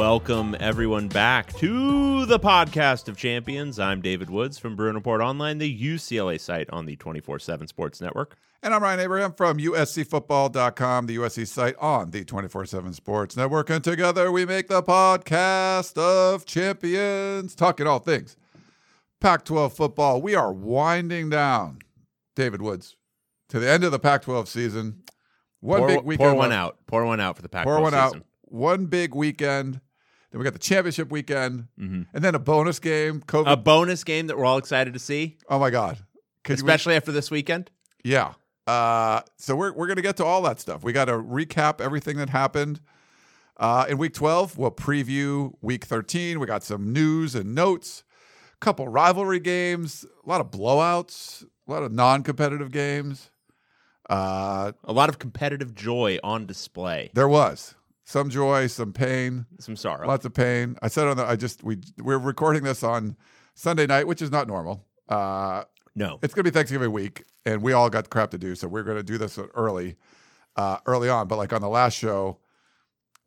Welcome everyone back to the podcast of champions. I'm David Woods from Bruin Report Online, the UCLA site on the 24/7 Sports Network. And I'm Ryan Abraham from USCFootball.com, the USC site on the 24 7 Sports Network. And together we make the podcast of champions, talking all things Pac 12 football. We are winding down, David Woods, to the end of the Pac 12 season. One pour, big weekend. Pour one left. out. Pour one out for the Pac-12 Pour one season. out. One big weekend. Then we got the championship weekend. And then a bonus game. COVID. Mm-hmm. A bonus game that we're all excited to see, oh my God. Could especially after this weekend. Yeah. Uh, so we're we're gonna get to all that stuff. We got to recap everything that happened uh, in week twelve. We'll preview week thirteen. We got some news and notes, a couple rivalry games, a lot of blowouts, a lot of non-competitive games. Uh, A lot of competitive joy on display. there was some joy, some pain, Some sorrow. lots of pain. I said on the I just we we're recording this on Sunday night, which is not normal. Uh, no. it's going to be Thanksgiving week, and we all got crap to do, so we're going to do this early, uh, early on. But like on the last show,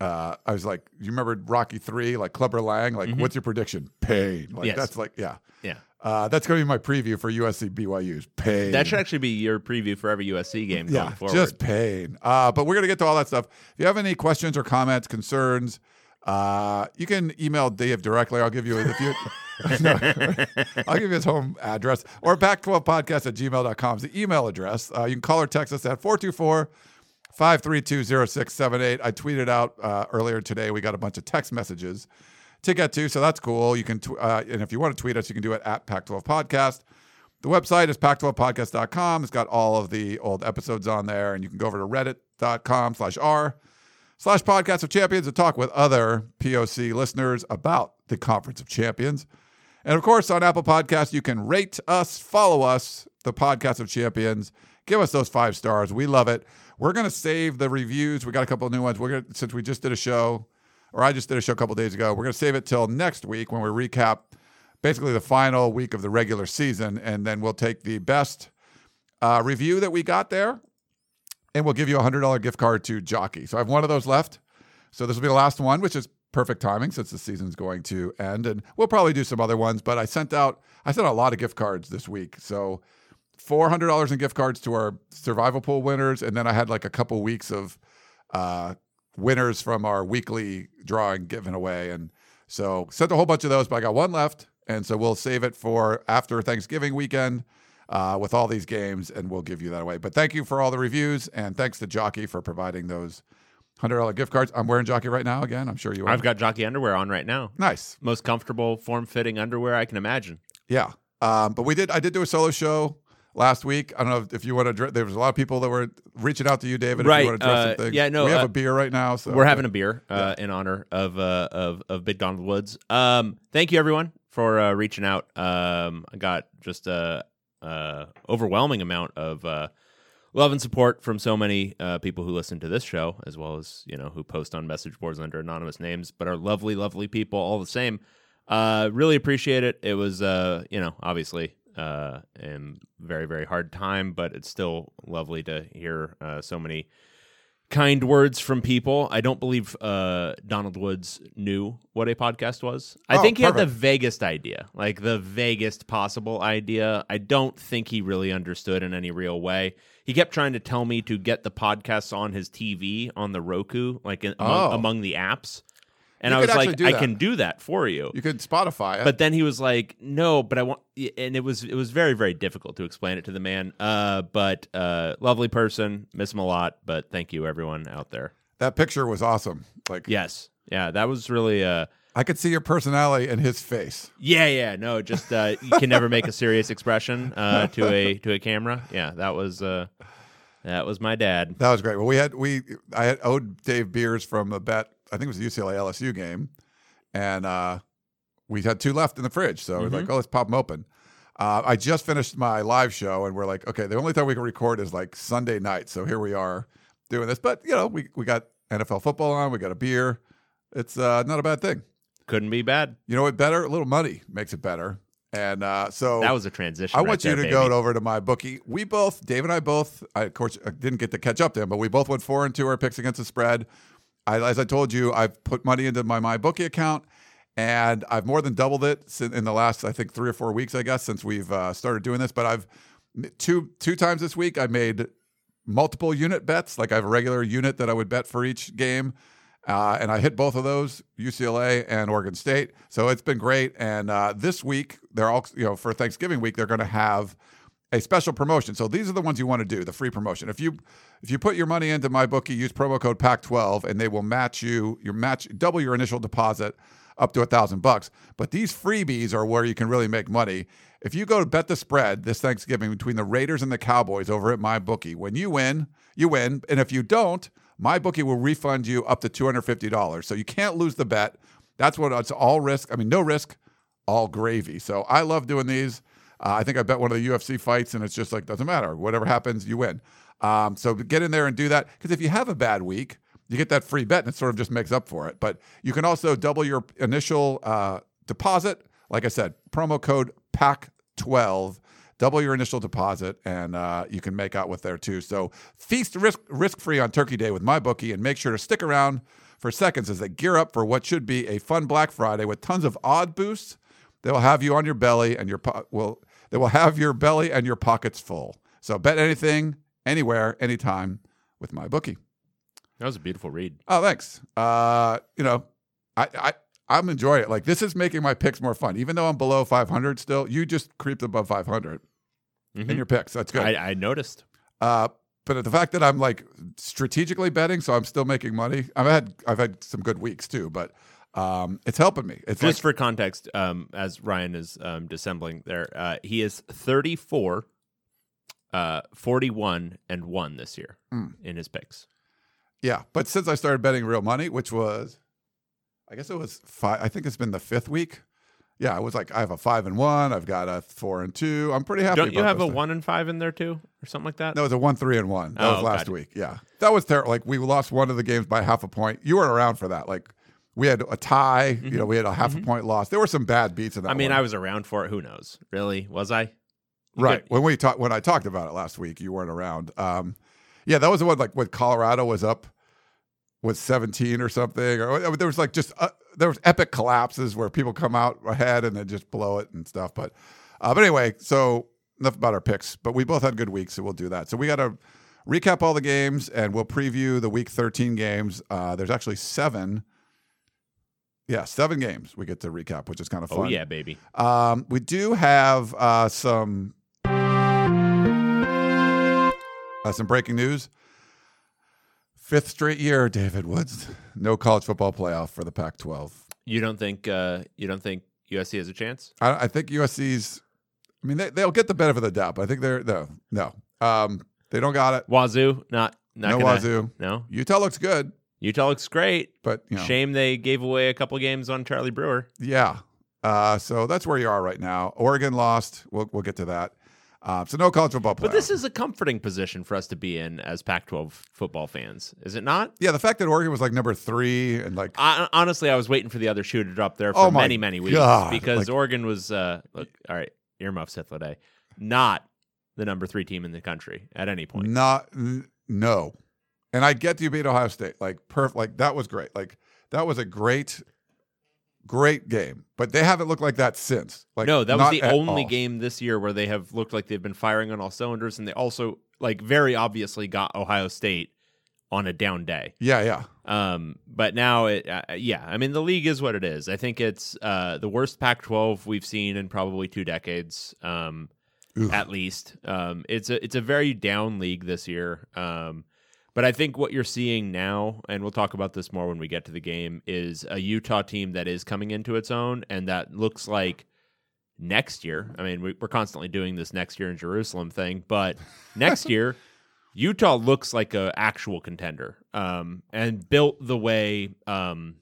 uh, I was like, "You remember Rocky Three, like Clubber Lang? Like, what's your prediction? Pain. Like Mm-hmm. Yes. that's like, yeah, Yeah. Uh, that's going to be my preview for USC BYU's pain. That should actually be your preview for every USC game yeah, going forward. just pain. Uh, but we're going to get to all that stuff. If you have any questions or comments, concerns, uh, you can email Dave directly. I'll give you if you. No, I'll give you his home address or pac12podcast at gmail.com is the email address. Uh, you can call or text us at 424 532 0678. I tweeted out uh, earlier today. We got a bunch of text messages to get to, so that's cool. You can, tw- uh, and if you want to tweet us, you can do it at Pac12 Podcast. The website is pac12podcast.com. It's got all of the old episodes on there, and you can go over to reddit.com slash r slash podcast of champions to talk with other POC listeners about the Conference of Champions. And of course, on Apple Podcasts, you can rate us, follow us, the Podcast of Champions. Give us those five stars. We love it. We're going to save the reviews. We got a couple of new ones. We're going to, since we just did a show, or I just did a show a couple days ago, we're going to save it till next week when we recap basically the final week of the regular season. And then we'll take the best uh, review that we got there and we'll give you a hundred dollar gift card to Jockey. So I have one of those left. So this will be the last one, which is perfect timing since the season's going to end, and we'll probably do some other ones. But I sent out I sent out a lot of gift cards this week. So four hundred dollars in gift cards to our survival pool winners, and then I had like a couple weeks of uh, winners from our weekly drawing given away, and so sent a whole bunch of those. But I got one left, and so we'll save it for after Thanksgiving weekend uh, with all these games, and we'll give you that away. But thank you for all the reviews, and thanks to Jockey for providing those hundred dollar gift cards. I'm wearing Jockey right now. Again, I'm sure you are. I've got jockey underwear on right now. nice, Most comfortable, form-fitting underwear I can imagine. yeah. Um, but we did. I did do a solo show last week. I don't know if you want to. Dr- there was a lot of people that were reaching out to you, David. If Right, you want to dress uh, yeah, no, We have uh, a beer right now, so We're having a beer uh, in honor of uh, of of Big Donald Woods. Um, thank you everyone for uh, reaching out. Um, I got just a, overwhelming amount of uh, love and support from so many uh, people who listen to this show, as well as you know who post on message boards under anonymous names, but are lovely, lovely people all the same. Uh, really appreciate it. It was uh, you know obviously uh, and very very hard time, but it's still lovely to hear uh, so many kind words from people. I don't believe uh, Donald Woods knew what a podcast was. I Oh, think he had the vaguest idea, like the vaguest possible idea. I don't think he really understood in any real way. He kept trying to tell me to get the podcasts on his TV on the Roku, like in, among, Oh. among the apps. And You I was like, I can do that for you. You could Spotify it. But then he was like, "No, but I want," and it was it was very very difficult to explain it to the man. Uh, but uh, lovely person, miss him a lot. But thank you everyone out there. that picture was awesome. Like, Yes, yeah, that was really uh, I could see your personality in his face. Yeah, yeah, no, just uh, you can never make a serious expression uh, to a to a camera. Yeah, that was uh, that was my dad. That was great. Well, we had we I had owed Dave beers from a bet. I think it was the UCLA LSU game, and uh, we had two left in the fridge. So we're like, oh, let's pop them open. Uh, I just finished my live show, and we're like, okay, the only time we can record is like Sunday night. So here we are doing this. But you know, we we got NFL football on. We got a beer. It's uh, not a bad thing. Couldn't be bad. You know what? Better a little money makes it better. And uh, so That was a transition. I right want you there, to go over to my bookie. We both, Dave and I both, I, of course, I didn't get to catch up to him, but we both went four and two our picks against the spread. I, as I told you, I've put money into my my bookie account, and I've more than doubled it in the last, I think, three or four weeks, I guess, since we've uh, started doing this. But I've two two times this week I made multiple unit bets. Like I have a regular unit that I would bet for each game. Uh, and I hit both of those, UCLA and Oregon State. So it's been great. And uh, this week, they're all, you know, for Thanksgiving week, they're going to have a special promotion. So these are the ones you want to do, the free promotion. If you if you put your money into my bookie, use promo code PAC12, and they will match you your match double your initial deposit up to a thousand bucks. But these freebies are where you can really make money. If you go to bet the spread this Thanksgiving between the Raiders and the Cowboys over at my bookie, when you win, you win, and if you don't, my bookie will refund you up to two hundred fifty dollars. So you can't lose the bet. That's what it's all risk. I mean, no risk, all gravy. So I love doing these. Uh, I think I bet one of the UFC fights, and it's just like doesn't matter. Whatever happens, you win. Um, so get in there and do that because if you have a bad week, you get that free bet, and it sort of just makes up for it. But you can also double your initial uh, deposit. Like I said, promo code PAC12. Double your initial deposit, and uh, you can make out with there too. So feast risk risk free on Turkey Day with my bookie, and make sure to stick around for seconds as they gear up for what should be a fun Black Friday with tons of odd boosts they will have you on your belly and your po- will they will have your belly and your pockets full. So bet anything, anywhere, anytime with my bookie. That was a beautiful read. Oh, thanks. Uh, you know, I I I'm enjoying it. Like this is making my picks more fun. Even though I'm below 500 still, you just creeped above 500 in Mhm. your picks. That's good. I, I noticed. Uh, but the fact that I'm like strategically betting, so I'm still making money. I've had I've had some good weeks too, but um, it's helping me. It's Just like, for context, um, as Ryan is um, dissembling there, uh, he is 34, uh, 41, and 1 this year Mm. in his picks. Yeah, but since I started betting real money, which was, I guess it was five. I think it's been the fifth week. Yeah, it was like I have a five and one. I've got a four and two. I'm pretty happy. Don't you have a things. 1 and 5 in there too? Or something like that? No, it was a one three and one. That Oh, was last week. Yeah, that was terrible. Like we lost one of the games by half a point. You weren't around for that. Like we had a tie. You know, we had a half a point loss. There were some bad beats in that. Mm-hmm. I mean, one. I was around for it. Who knows? Really? Was I? You right could- when we talked when I talked about it last week. You weren't around. Um, yeah, that was the one like when Colorado was up was 17 or something, or there was like just uh, there was epic collapses where people come out ahead and then just blow it and stuff. But uh, but anyway, so enough about our picks. But we both had good weeks, so we'll do that. So we got to recap all the games and we'll preview the week 13 games. Uh, there's actually seven. Yeah, seven games we get to recap, which is kind of fun. Oh, yeah, baby. Um, we do have uh, some uh, some breaking news. Fifth straight year, David Woods, no college football playoff for the Pac-12. You don't think uh, you don't think USC has a chance? I, I think USC's. I mean, they, they'll get the benefit of the doubt, but I think they're no, no. Um, they don't got it. Wazoo, not not no gonna, Wazoo. No, Utah looks good, Utah looks great. but you know, Shame they gave away a couple games on Charlie Brewer. yeah. Uh, so that's where you are right now. Oregon lost. We'll we'll get to that. Uh, so no college football playoff. But this is a comforting position for us to be in as Pac-12 football fans, is it not? yeah, the fact that Oregon was like number three and like I, honestly, I was waiting for the other shoe to drop there for Oh many, many weeks God, because like- Oregon was uh, look. All right, earmuffs Hitler Day, not the number three team in the country at any point. Not n- no. And I get you beat Ohio State. Like perf like that was great. Like that was a great great game. But they haven't looked like that since. Like no, that was the only all. game this year where they have looked like they've been firing on all cylinders, and they also like very obviously got Ohio State on a down day. Yeah, yeah. Um, but now it, uh, yeah, I mean the league is what it is. I think it's uh, the worst Pac-12 we've seen in probably two decades, um, at least. Um, it's a it's a very down league this year. Um, But I think what you're seeing now, and we'll talk about this more when we get to the game, is a Utah team that is coming into its own, and that looks like next year. I mean, we, we're constantly doing this next year in Jerusalem thing, but next year, Utah looks like a actual contender, um, and built the way, um,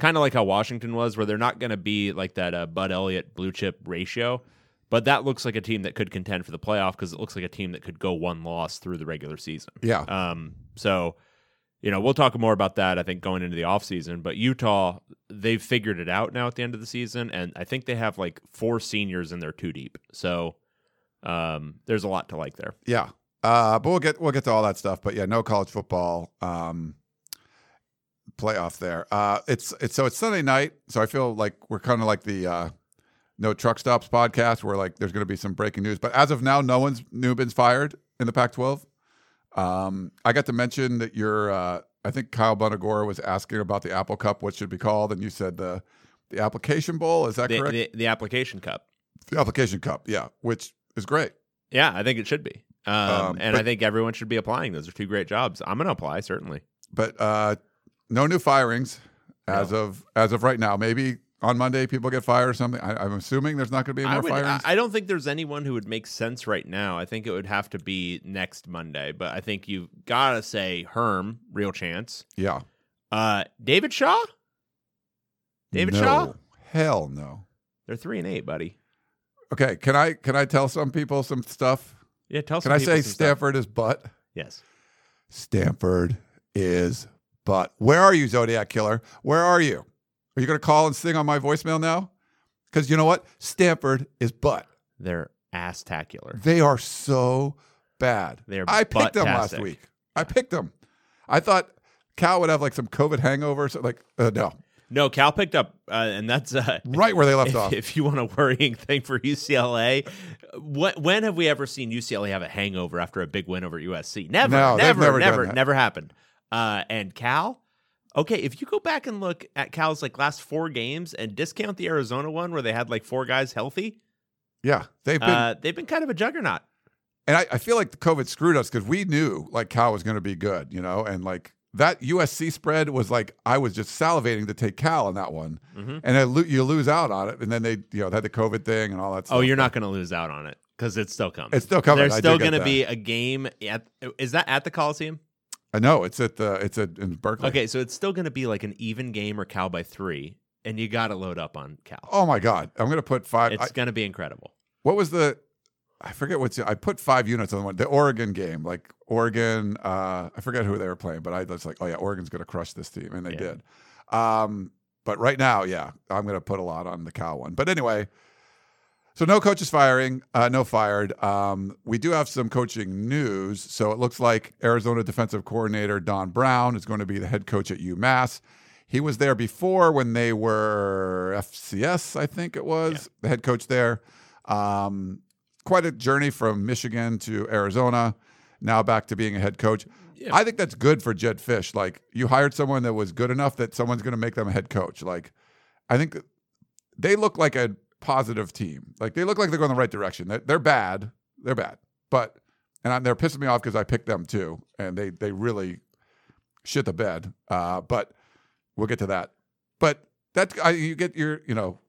kind of like how Washington was, where they're not going to be like that uh, Bud Elliott blue chip ratio. But that looks like a team that could contend for the playoff because it looks like a team that could go one loss through the regular season. Yeah. Um, so, you know, we'll talk more about that, I think, going into the offseason. But Utah, they've figured it out now at the end of the season. And I think they have like four seniors in their two deep. So um, there's a lot to like there. Yeah. Uh, but we'll get we'll get to all that stuff. But yeah, no college football um, playoff there. Uh, it's it's so it's Sunday night, so I feel like we're kind of like the uh, no truck stops podcast, where like there's going to be some breaking news. But as of now, no one's new been's fired in the Pac-12. Um, I got to mention that you're. Uh, I think Kyle Bunagora was asking about the Apple Cup, what should be called, and you said the the application bowl. Is that The, correct? the, the application cup. the application cup, yeah, which is great. Yeah, I think it should be. Um, Um, and I think everyone should be applying. Those are two great jobs. I'm going to apply, certainly. but uh, no new firings as of as of right now. Maybe on Monday people get fired or something. I, I'm assuming there's not going to be any I, more would, I, firings. I don't think there's anyone who would make sense right now. I think it would have to be next Monday. But I think you've got to say Herm, real chance. yeah, Uh, David Shaw? David no. Shaw? Hell no. They're three and eight, buddy. Okay, can I can I tell some people some stuff? Yeah, tell Can I say some stuff. Stanford is butt? Yes. Stanford is butt. Where are you, Zodiac Killer? Where are you? Are you going to call and sing on my voicemail now? Because you know what? Stanford is butt. They're ass-tacular. They are so bad. They're I picked them last week. I picked them. I thought Cal would have like some COVID hangover. So like, uh, no, No, Cal picked up, uh, and that's uh, right where they left if, off. if you want a worrying thing for UCLA, when, when have we ever seen UCLA have a hangover after a big win over USC? Never, No, never, never never, never happened. Uh, and Cal, okay, if you go back and look at Cal's like last four games and discount the Arizona one where they had like four guys healthy, yeah, they've been, uh, they've been kind of a juggernaut. and I, I feel like the COVID screwed us because we knew like Cal was going to be good, you know, and like that USC spread was like I was just salivating to take Cal in that one, Mhm. and lo- you lose out on it, and then they you know they had the COVID thing and all that. stuff. Oh, you're not going to lose out on it because it's still coming. It's still coming. There's still going to be a game at. Is that at the Coliseum? I know it's at the it's at in Berkeley. Okay, so it's still going to be like an even game or Cal by three, and you got to load up on Cal. Oh my God, I'm going to put five. it's I- going to be incredible. what was the? I forget what's. I put five units on the one. The Oregon game, like Oregon. Uh, I forget who they were playing, but I was like, oh yeah, Oregon's going to crush this team, and they Yeah. did. Um, but right now, yeah, I'm going to put a lot on the Cal one. But anyway, so no coaches firing, uh, no fired. Um, we do have some coaching news. So it looks like Arizona defensive coordinator Don Brown is going to be the head coach at UMass. He was there before when they were FCS, I think it was the head coach there. Um, quite a journey from Michigan to Arizona, now back to being a head coach. Yeah. I think that's good for Jedd Fisch. Like you hired someone that was good enough that someone's going to make them a head coach. Like I think they look like a positive team. Like they look like they're going the right direction. They're, they're bad. They're bad. But and I, they're pissing me off because I picked them too, and they they really shit the bed. Uh, but we'll get to that. But that I, you get your you know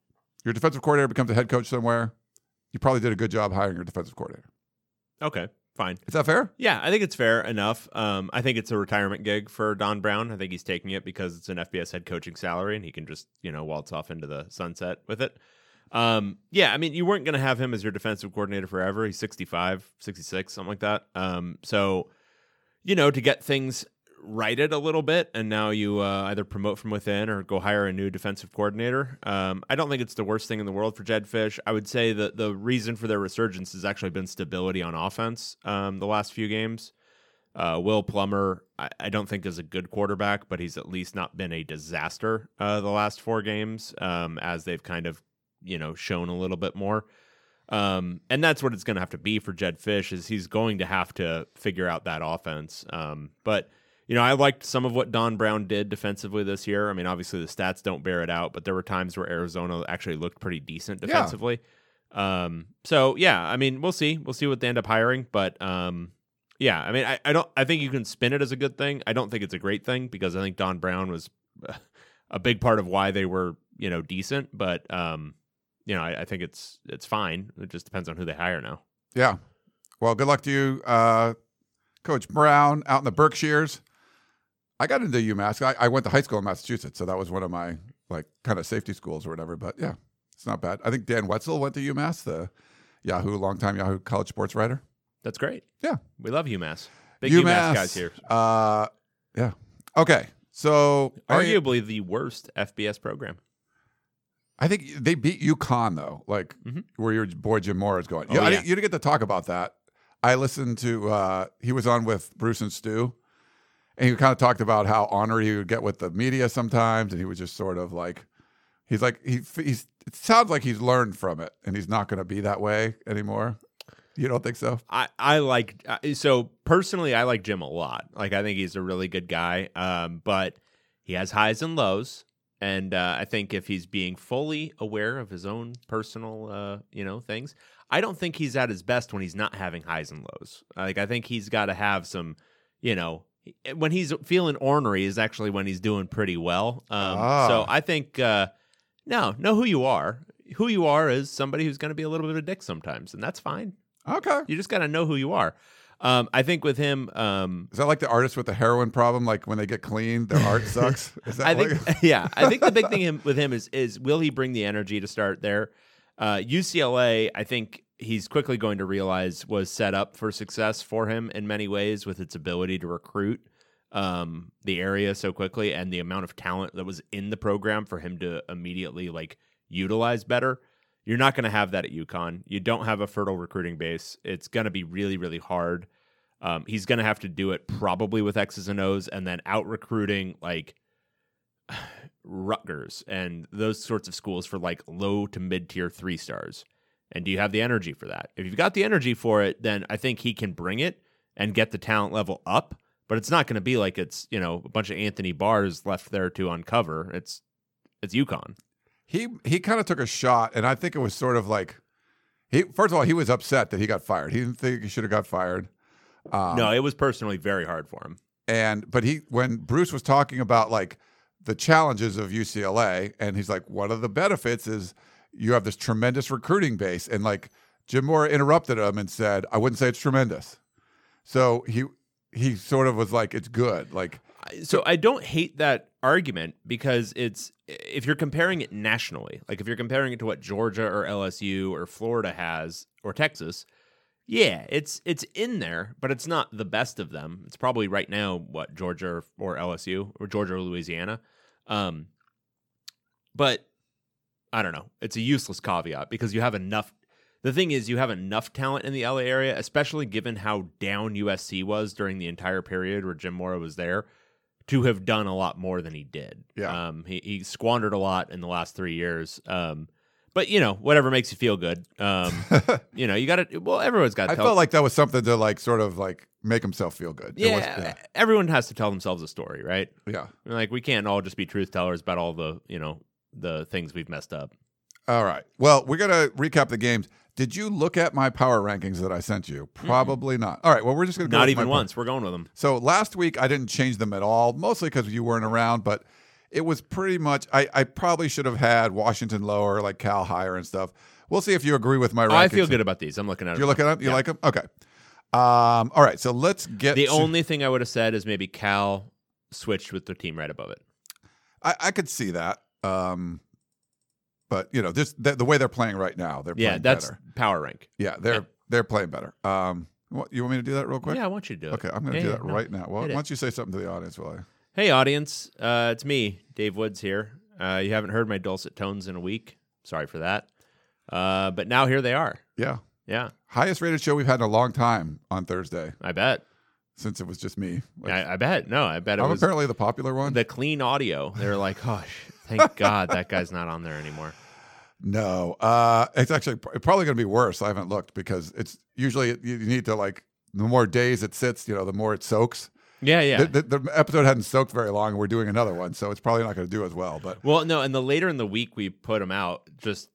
your defensive coordinator becomes a head coach somewhere. You probably did a good job hiring your defensive coordinator. Okay, fine. Is that fair? Yeah, I think it's fair enough. Um, I think it's a retirement gig for Don Brown. I think he's taking it because it's an FBS head coaching salary, and he can just you know waltz off into the sunset with it. Um, yeah, I mean, you weren't going to have him as your defensive coordinator forever. He's 65, 66, something like that. Um, so, you know, to get things righted a little bit, and now you uh, either promote from within or go hire a new defensive coordinator. Um, I don't think it's the worst thing in the world for Jedd Fisch. I would say that the reason for their resurgence has actually been stability on offense um, the last few games. Uh, Will Plummer, I, I don't think is a good quarterback, but he's at least not been a disaster uh, the last four games um, as they've kind of, you know, shown a little bit more. Um, and that's what it's going to have to be for Jedd Fisch is he's going to have to figure out that offense. Um, but you know, I liked some of what Don Brown did defensively this year. I mean, obviously the stats don't bear it out, but there were times where Arizona actually looked pretty decent Yeah. defensively. Um, so yeah, I mean, we'll see. We'll see what they end up hiring, but um, Yeah, I mean, I, I don't. I think you can spin it as a good thing. I don't think it's a great thing because I think Don Brown was a big part of why they were, you know, decent. But um, you know, I, I think it's it's fine. It just depends on who they hire now. Yeah. Well, good luck to you, uh, Coach Brown, out in the Berkshires. I got into UMass. I, I went to high school in Massachusetts, so that was one of my like kind of safety schools or whatever. But yeah, it's not bad. I think Dan Wetzel went to UMass, the Yahoo longtime Yahoo college sports writer. That's great. Yeah. we love UMass. Big UMass, guys here. Uh, yeah. Okay. So Arguably the worst FBS program. I think they beat UConn though, like Mhm. where your boy Jim Mora is going. Oh, yeah, yeah. didn't, you didn't get to talk about that. I listened to uh, he was on with Bruce and Stu, and he kind of talked about how honored he would get with the media sometimes, and he was just sort of like, he's like he he's it sounds like he's learned from it, and he's not going to be that way anymore. You don't think so? I I like uh, so personally I like Jim a lot. Like I think he's a really good guy. Um, but he has highs and lows, and uh, I think if he's being fully aware of his own personal, uh, you know, things, I don't think he's at his best when he's not having highs and lows. Like I think he's got to have some, you know. When he's feeling ornery is actually when he's doing pretty well. Um, Ah. So I think uh, no, know who you are. Who you are is somebody who's going to be a little bit of a dick sometimes, and that's fine. Okay. You just got to know who you are. Um, I think with him, um, Is that like the artist with the heroin problem? Like when they get clean, their art sucks. Is that I like, think, yeah, I think the big thing him, with him is is will he bring the energy to start there? Uh, UCLA, I think he's quickly going to realize was set up for success for him in many ways with its ability to recruit um, the area so quickly and the amount of talent that was in the program for him to immediately like utilize better. You're not going to have that at UConn. You don't have a fertile recruiting base. It's going to be really, really hard. Um, he's going to have to do it probably with X's and O's and then out recruiting like Rutgers and those sorts of schools for like low to mid tier three stars. And do you have the energy for that? If you've got the energy for it, then I think he can bring it and get the talent level up. But it's not going to be like it's you know a bunch of Anthony Barrs left there to uncover. It's it's UConn. He he kind of took a shot, and I think it was sort of like he. First of all, he was upset that he got fired. He didn't think he should have got fired. Um, no, it was personally very hard for him. and but he when Bruce was talking about like the challenges of UCLA, and he's like, one of the benefits is you have this tremendous recruiting base, and like Jim Mora interrupted him and said, I wouldn't say it's tremendous. So he he sort of was like, it's good. Like so I don't hate that argument because it's if you're comparing it nationally, like if you're comparing it to what Georgia or LSU or Florida has or Texas, yeah, it's it's in there, but it's not the best of them. It's probably right now what Georgia or, LSU or Georgia or Louisiana. Um, but I don't know. It's a useless caveat because you have enough. The thing is, you have enough talent in the LA area, especially given how down USC was during the entire period where Jim Mora was there, to have done a lot more than he did. Yeah. Um, he, he squandered a lot in the last three years. Um, but you know, whatever makes you feel good. Um, you know, you got to. Well, everyone's got. I tell, felt like that was something to like sort of like make himself feel good. It was- yeah, everyone has to tell themselves a story, right? yeah. Like we can't all just be truth tellers about all the you know the things we've messed up. All right. Well, we're gonna recap the games. Did you look at my power rankings that I sent you? Probably not. All right. Well, we're just gonna go Not with even once. We're going with them. So last week I didn't change them at all, mostly because you weren't around. But it was pretty much. I, I probably should have had Washington lower, like Cal higher and stuff. We'll see if you agree with my rankings. I feel good about these. I'm looking at. You're looking at them. You Yeah. like them? Okay. Um. All right. So let's get The to- only thing I would have said is maybe Cal switched with the team right above it. I, I could see that. Um. But you know, this the, the way they're playing right now, they're Yeah, playing that's better. power rank. Yeah, they're yeah. they're playing better. Um. What, you want me to do that real quick? Yeah, I want you to do it. Okay, I'm going to Yeah, do that no. right now. Well, why don't you say something to the audience will I? Hey, audience. Uh, it's me, Dave Woods here. Uh, you haven't heard my dulcet tones in a week. Sorry for that. Uh, but now here they are. Yeah, Yeah, highest rated show we've had in a long time on Thursday I bet. since it was just me. Like, I, I bet. No, I bet it I'm was apparently the popular one. the clean audio. They were like, "Gosh, thank God that guy's not on there anymore." no, uh, it's actually pr- probably going to be worse. I haven't looked because it's usually you need to like the more days it sits, you know, the more it soaks. Yeah, yeah. The, the, the episode hadn't soaked very long. We're doing another one, so it's probably not going to do as well. But Well, no, and the later in the week we put them out, just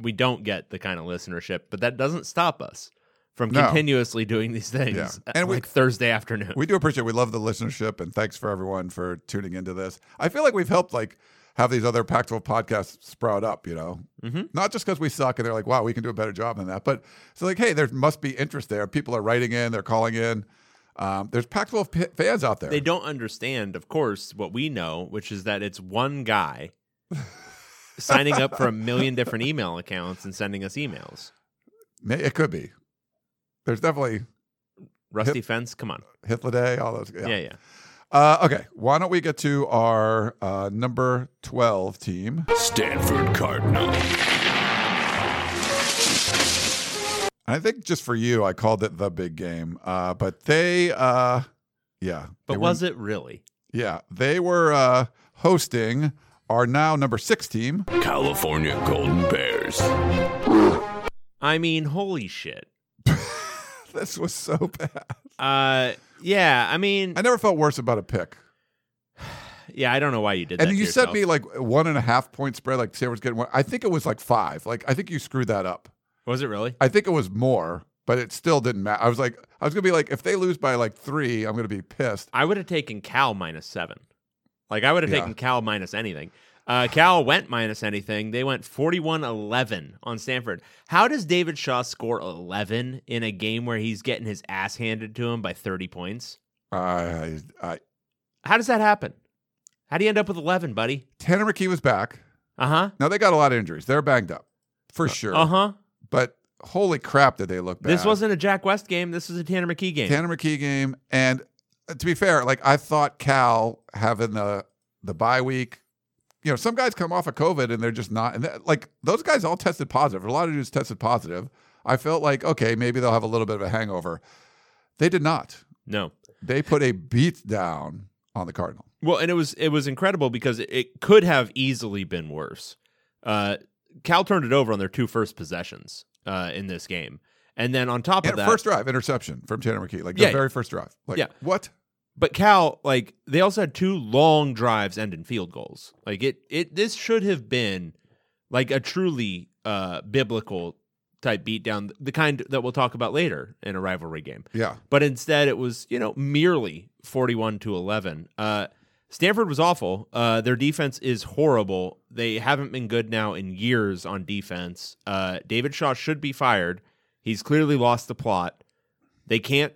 we don't get the kind of listenership, but that doesn't stop us from No. continuously doing these things Yeah. at, And we- like Thursday afternoon. We do appreciate. We love the listenership, and thanks for everyone for tuning into this. I feel like we've helped like have these other Pac-12 podcasts sprout up. You know, Mhm. not just because we suck and they're like, wow, we can do a better job than that, but so like, hey, there must be interest there. People are writing in, they're calling in. Um, there's Pac-12 p- fans out there. they don't understand, of course, what we know, which is that it's one guy signing up for a million different email accounts and sending us emails. It could be. There's definitely Rusty Fence, come on. Hitler Day, all those. Yeah, yeah. Uh, okay, why don't we get to our uh, number 12 team? Stanford Cardinal. I think just for you, I called it the big game. Uh, but they, uh, yeah. But they was were, it really? Yeah, they were uh, hosting our now number six team. California Golden Bears. I mean, holy shit. This was so bad. Uh, yeah. I mean, I never felt worse about a pick. yeah. I don't know why you did And that. to you sent me like one and a half point spread, like San was getting one. I think it was like five. Like I think you screwed that up. Was it really? I think it was more, but it still didn't matter. I was like, I was gonna be like, if they lose by like three, I'm gonna be pissed. I would have taken Cal minus seven. Like I would have Yeah. taken Cal minus anything. Uh, Cal went minus anything. They went 41-11 on Stanford. How does David Shaw score 11 in a game where he's getting his ass handed to him by 30 points? I, I, How does that happen? How do you end up with 11, buddy? Tanner McKee was back. Uh-huh. Now they got a lot of injuries. They're banged up for sure. Uh-huh. But holy crap, did they look bad? This wasn't a Jack West game. This was a Tanner McKee game. Tanner McKee game. And uh, to be fair, like I thought Cal having the the bye week, you know, some guys come off of COVID and they're just not, and that, like those guys all tested positive. A lot of dudes tested positive. I felt like okay, maybe they'll have a little bit of a hangover. They did not. no. They put a beat down on the Cardinal. Well, and it was it was incredible because it, could have easily been worse. Uh, Cal turned it over on their two first possessions uh, in this game, and then on top of that, first drive interception from Tanner McKee, like Yeah. the very first drive. Like Yeah. what? But Cal like they also had two long drives end in field goals. Like it it this should have been like a truly uh, biblical type beatdown, the kind that we'll talk about later in a rivalry game. Yeah. but instead it was you know merely 41 to 11 uh stanford was awful uh their defense is horrible they haven't been good now in years on defense uh david shaw should be fired he's clearly lost the plot they can't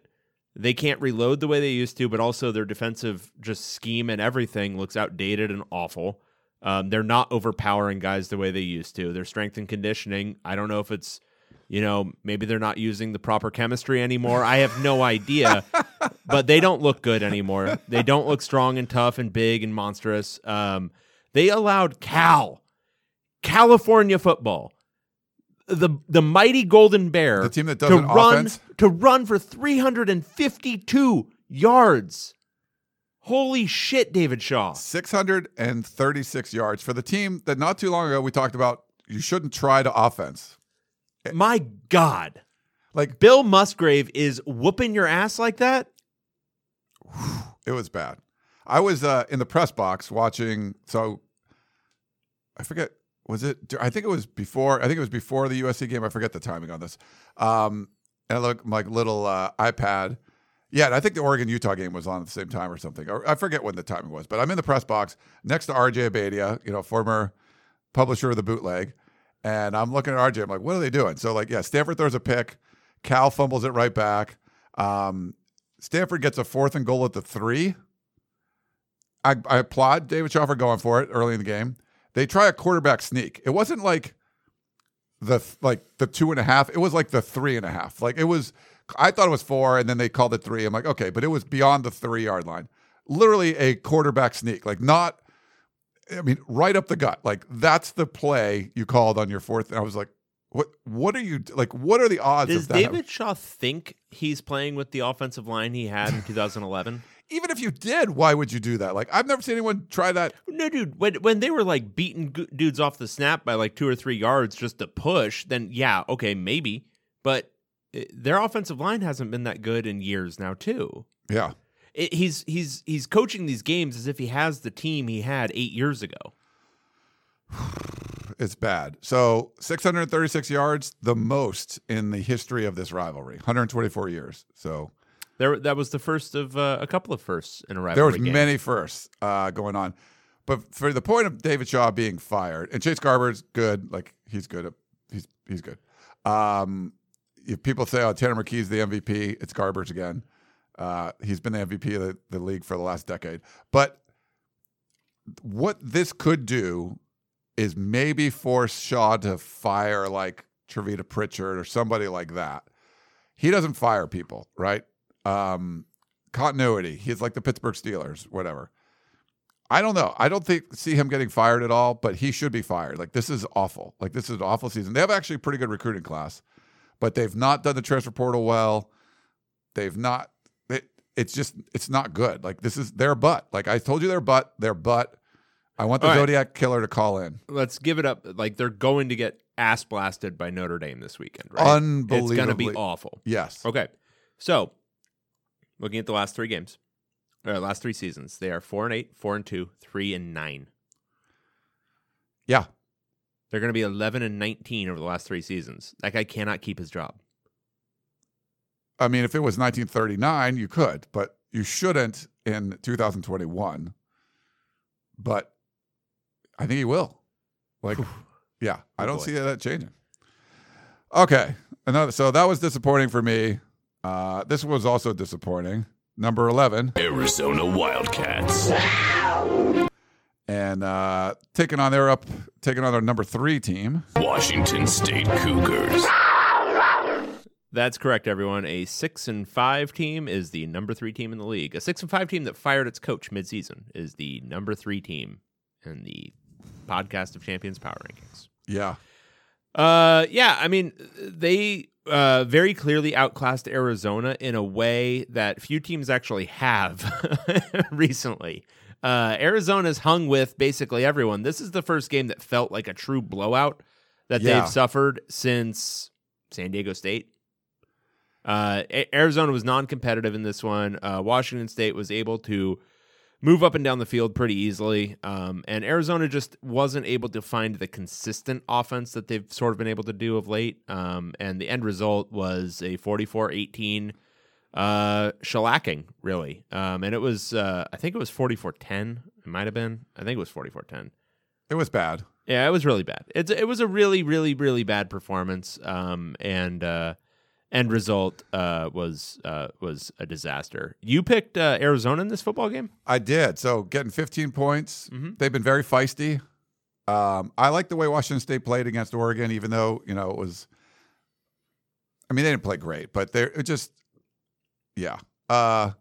they can't reload the way they used to but also their defensive just scheme and everything looks outdated and awful um, they're not overpowering guys the way they used to their strength and conditioning i don't know if it's you know, maybe they're not using the proper chemistry anymore. I have no idea, but they don't look good anymore. They don't look strong and tough and big and monstrous. Um, they allowed Cal, California football, the the mighty Golden Bear, The team that does to run offense? to run for 352 yards. Holy shit, David Shaw. 636 yards for the team that not too long ago we talked about you shouldn't try to offense. My God. Like Bill Musgrave is whooping your ass like that? it was bad. I was uh, in the press box watching so I forget was it I think it was before I think it was before the USC game. I forget the timing on this. Um and I look my little uh, iPad. Yeah, I think the Oregon Utah game was on at the same time or something. I forget when the timing was, but I'm in the press box next to RJ Abadia, you know, former publisher of the bootleg. And I'm looking at RJ. I'm like, what are they doing? So, like, yeah, Stanford throws a pick. Cal fumbles it right back. Um, Stanford gets a fourth and goal at the three. I, I applaud David Shaw for going for it early in the game. They try a quarterback sneak. It wasn't like the like the two and a half. It was like the three and a half. Like it was. I thought it was four, and then they called it three. I'm like, okay, but it was beyond the three yard line. Literally a quarterback sneak. Like not. I mean, right up the gut. Like that's the play you called on your fourth. And I was like, what? What are you like? What are the odds Does of that? David Shaw think he's playing with the offensive line he had in 2011? Even if you did, why would you do that? Like I've never seen anyone try that. no, dude. When when they were like beating dudes off the snap by like two or three yards just to push, then yeah, okay, maybe. But uh, their offensive line hasn't been that good in years now, too. Yeah. It, he's he's he's coaching these games as if he has the team he had eight years ago. it's bad. So 636 yards, the most in the history of this rivalry. 124 years. So There, that was the first of uh, a couple of firsts in a rivalry there was game. many firsts uh, going on. But for the point of David Shaw being fired, and Chase Garbers good, like he's good. At, he's he's good. Um, if people say, "Oh, Tanner McKee's the MVP," it's Garbers again. Uh, he's been the MVP of the, the league for the last decade. But what this could do is maybe force Shaw to fire like Tavita Pritchard or somebody like that. He doesn't fire people, right? Um, continuity. He's like the Pittsburgh Steelers, whatever. I don't know. I don't think see him getting fired at all, but he should be fired. Like this is awful. Like this is an awful season. They have actually a pretty good recruiting class, but they've not done the transfer portal well. They've not. It, it's just it's not good. Like this is their butt. Like I told you, their butt. Their butt. I want the right. Zodiac Killer to call in. Let's give it up. Like they're going to get ass blasted by Notre Dame this weekend, right? It's going to be awful. Yes. Okay, so looking at the last three games, or last three seasons, they are four and eight, four and two, three and nine. Yeah. They're going to be eleven and nineteen over the last three seasons. That guy cannot keep his job. I mean, if it was 1939, you could, but you shouldn't in 2021. But I think he will. Like, yeah, I Oh, don't boy. see that changing. Okay, another. So that was disappointing for me. Uh, this was also disappointing. Number 11, Arizona Wildcats. and uh, taking on their up, taking on their number three team. Washington State Cougars. That's correct, everyone. A six and five team is the number three team in the league. A six and five team that fired its coach midseason is the number three team in the podcast of champions power rankings. Yeah, Uh, yeah, I mean, they uh, very clearly outclassed Arizona in a way that few teams actually have recently. Uh, Arizona's hung with basically everyone. This is the first game that felt like a true blowout that Yeah. they've suffered since San Diego State. Uh, A- Arizona was non-competitive in this one. Uh, Washington State was able to move up and down the field pretty easily, um, and Arizona just wasn't able to find the consistent offense that they've sort of been able to do of late. Um, and the end result was a 44-18 uh, shellacking, really. Um, and it was, uh, I think it was 44-10. It might have been. I think it was 44-10. it was bad. Yeah, it was really bad. It's it was a really, really, really bad performance. Um, and uh, end result uh was uh was a disaster. You picked uh, Arizona in this football game. I did. So getting 15 points. Mhm. They've been very feisty. Um, I like the way Washington State played against Oregon, even though you know it was. I mean, they didn't play great, but they're it just, yeah. Uh,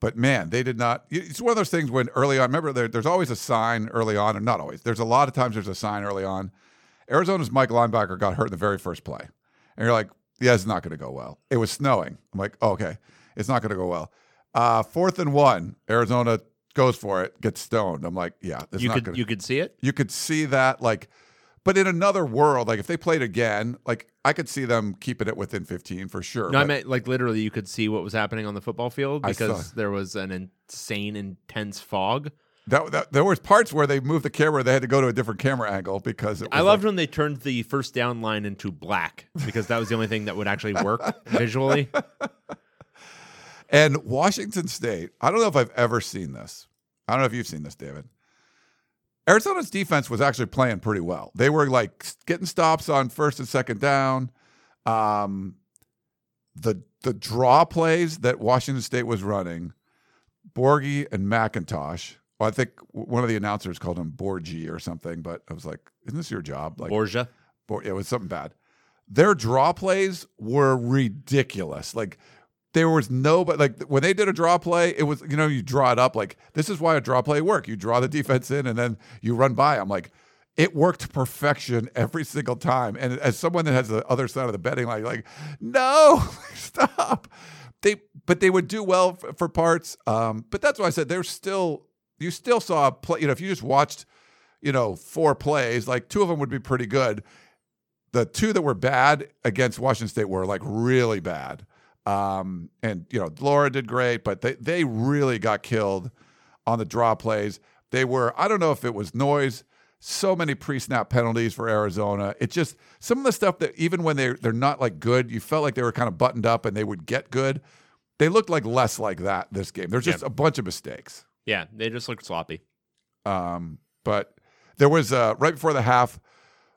but man, they did not. It's one of those things when early on. Remember, there, there's always a sign early on, or not always. There's a lot of times there's a sign early on. Arizona's Mike linebacker got hurt in the very first play, and you're like, yeah, it's not going to go well. It was snowing. I'm like, oh, okay, it's not going to go well. Uh, fourth and one, Arizona goes for it, gets stoned. I'm like, yeah, it's you not could going. you could see it. you could see that like but in another world like if they played again like i could see them keeping it within 15 for sure No, I meant like literally you could see what was happening on the football field because there was an insane, intense fog. That, that, there was parts where they moved the camera they had to go to a different camera angle because it was I loved like, when they turned the first down line into black because that was the only thing that would actually work visually. and washington state i don't know if i've ever seen this i don't know if you've seen this david arizona's defense was actually playing pretty well they were like getting stops on first and second down um the the draw plays that washington state was running Borghi and McIntosh. Well, I think one of the announcers called him Borgie or something, but I was like, "Isn't this your job?" Like, Borgia. Bor- it was something bad. Their draw plays were ridiculous. Like, there was no, but like when they did a draw play, it was you know you draw it up. Like this is why a draw play work. You draw the defense in and then you run by. I'm like, it worked to perfection every single time. And as someone that has the other side of the betting line, like, no, stop. They, but they would do well for, for parts. Um, but that's why I said they're still, you still saw a play. You know, if you just watched, you know, four plays, like two of them would be pretty good. The two that were bad against Washington State were like really bad. Um, and you know, Laura did great, but they they really got killed on the draw plays. They were, I don't know if it was noise. So many pre-snap penalties for Arizona. It just some of the stuff that even when they they're not like good, you felt like they were kind of buttoned up and they would get good. They looked like less like that this game. There's just Yeah. a bunch of mistakes. Yeah, they just looked sloppy. Um, but there was uh, right before the half,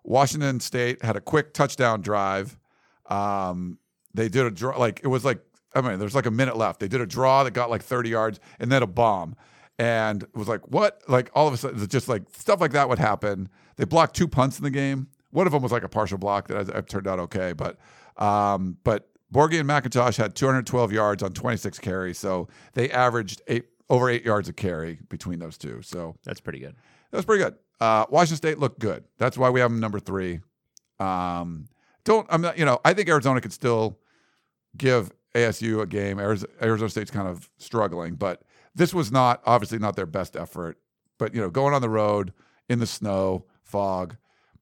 Washington State had a quick touchdown drive. Um, they did a draw, like it was like I mean, there's like a minute left. They did a draw that got like 30 yards, and then a bomb, and it was like what? Like all of a sudden, just like stuff like that would happen. They blocked two punts in the game. One of them was like a partial block that I- turned out okay, but um, but Borghi and McIntosh had 212 yards on 26 carries, so they averaged eight over eight yards of carry between those two. So That's pretty good. that was pretty good. Uh, Washington State looked good. That's why we have them number three. Um, don't I'm not you know I think Arizona could still give ASU a game. Ariz- Arizona State's kind of struggling, but this was not obviously not their best effort. But you know, going on the road in the snow, fog,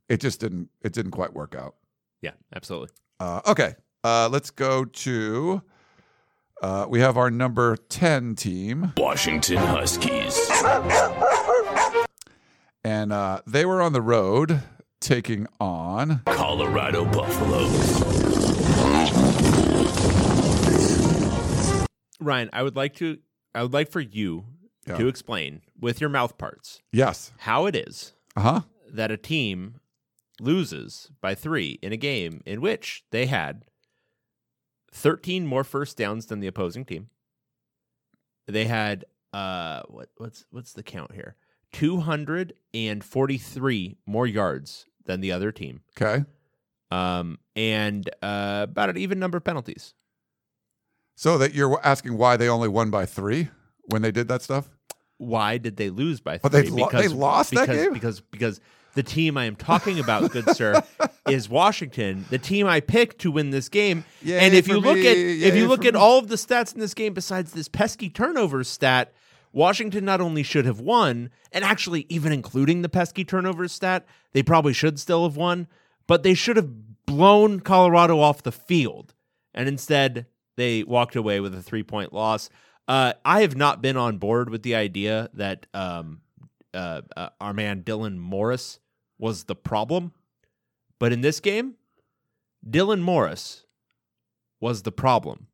it just didn't it didn't quite work out. Yeah, absolutely. Uh, okay, uh, let's go to. Uh, we have our number ten team. Washington Huskies. and uh, they were on the road taking on Colorado Buffaloes. Ryan, I would like to I would like for you Yeah. to explain with your mouth parts yes how it is uh-huh that a team loses by 3 in a game in which they had 13 more first downs than the opposing team. They had uh what what's what's the count here? 243 more yards than the other team. okay Um and uh about an even number of penalties. so that you're asking why they only won by three when they did that stuff why did they lose by three? But they lo- they lost that because, game? because because the team I am talking about, good sir, is Washington, the team I picked to win this game. Yay and if you look at me, if you look at me. all of the stats in this game, besides this pesky turnovers stat, Washington not only should have won, and actually even including the pesky turnovers stat, they probably should still have won, but they should have blown Colorado off the field, and instead they walked away with a three point loss. Uh, I have not been on board with the idea that um, uh, uh, our man Dylan Morris was the problem, but in this game, Dylan Morris was the problem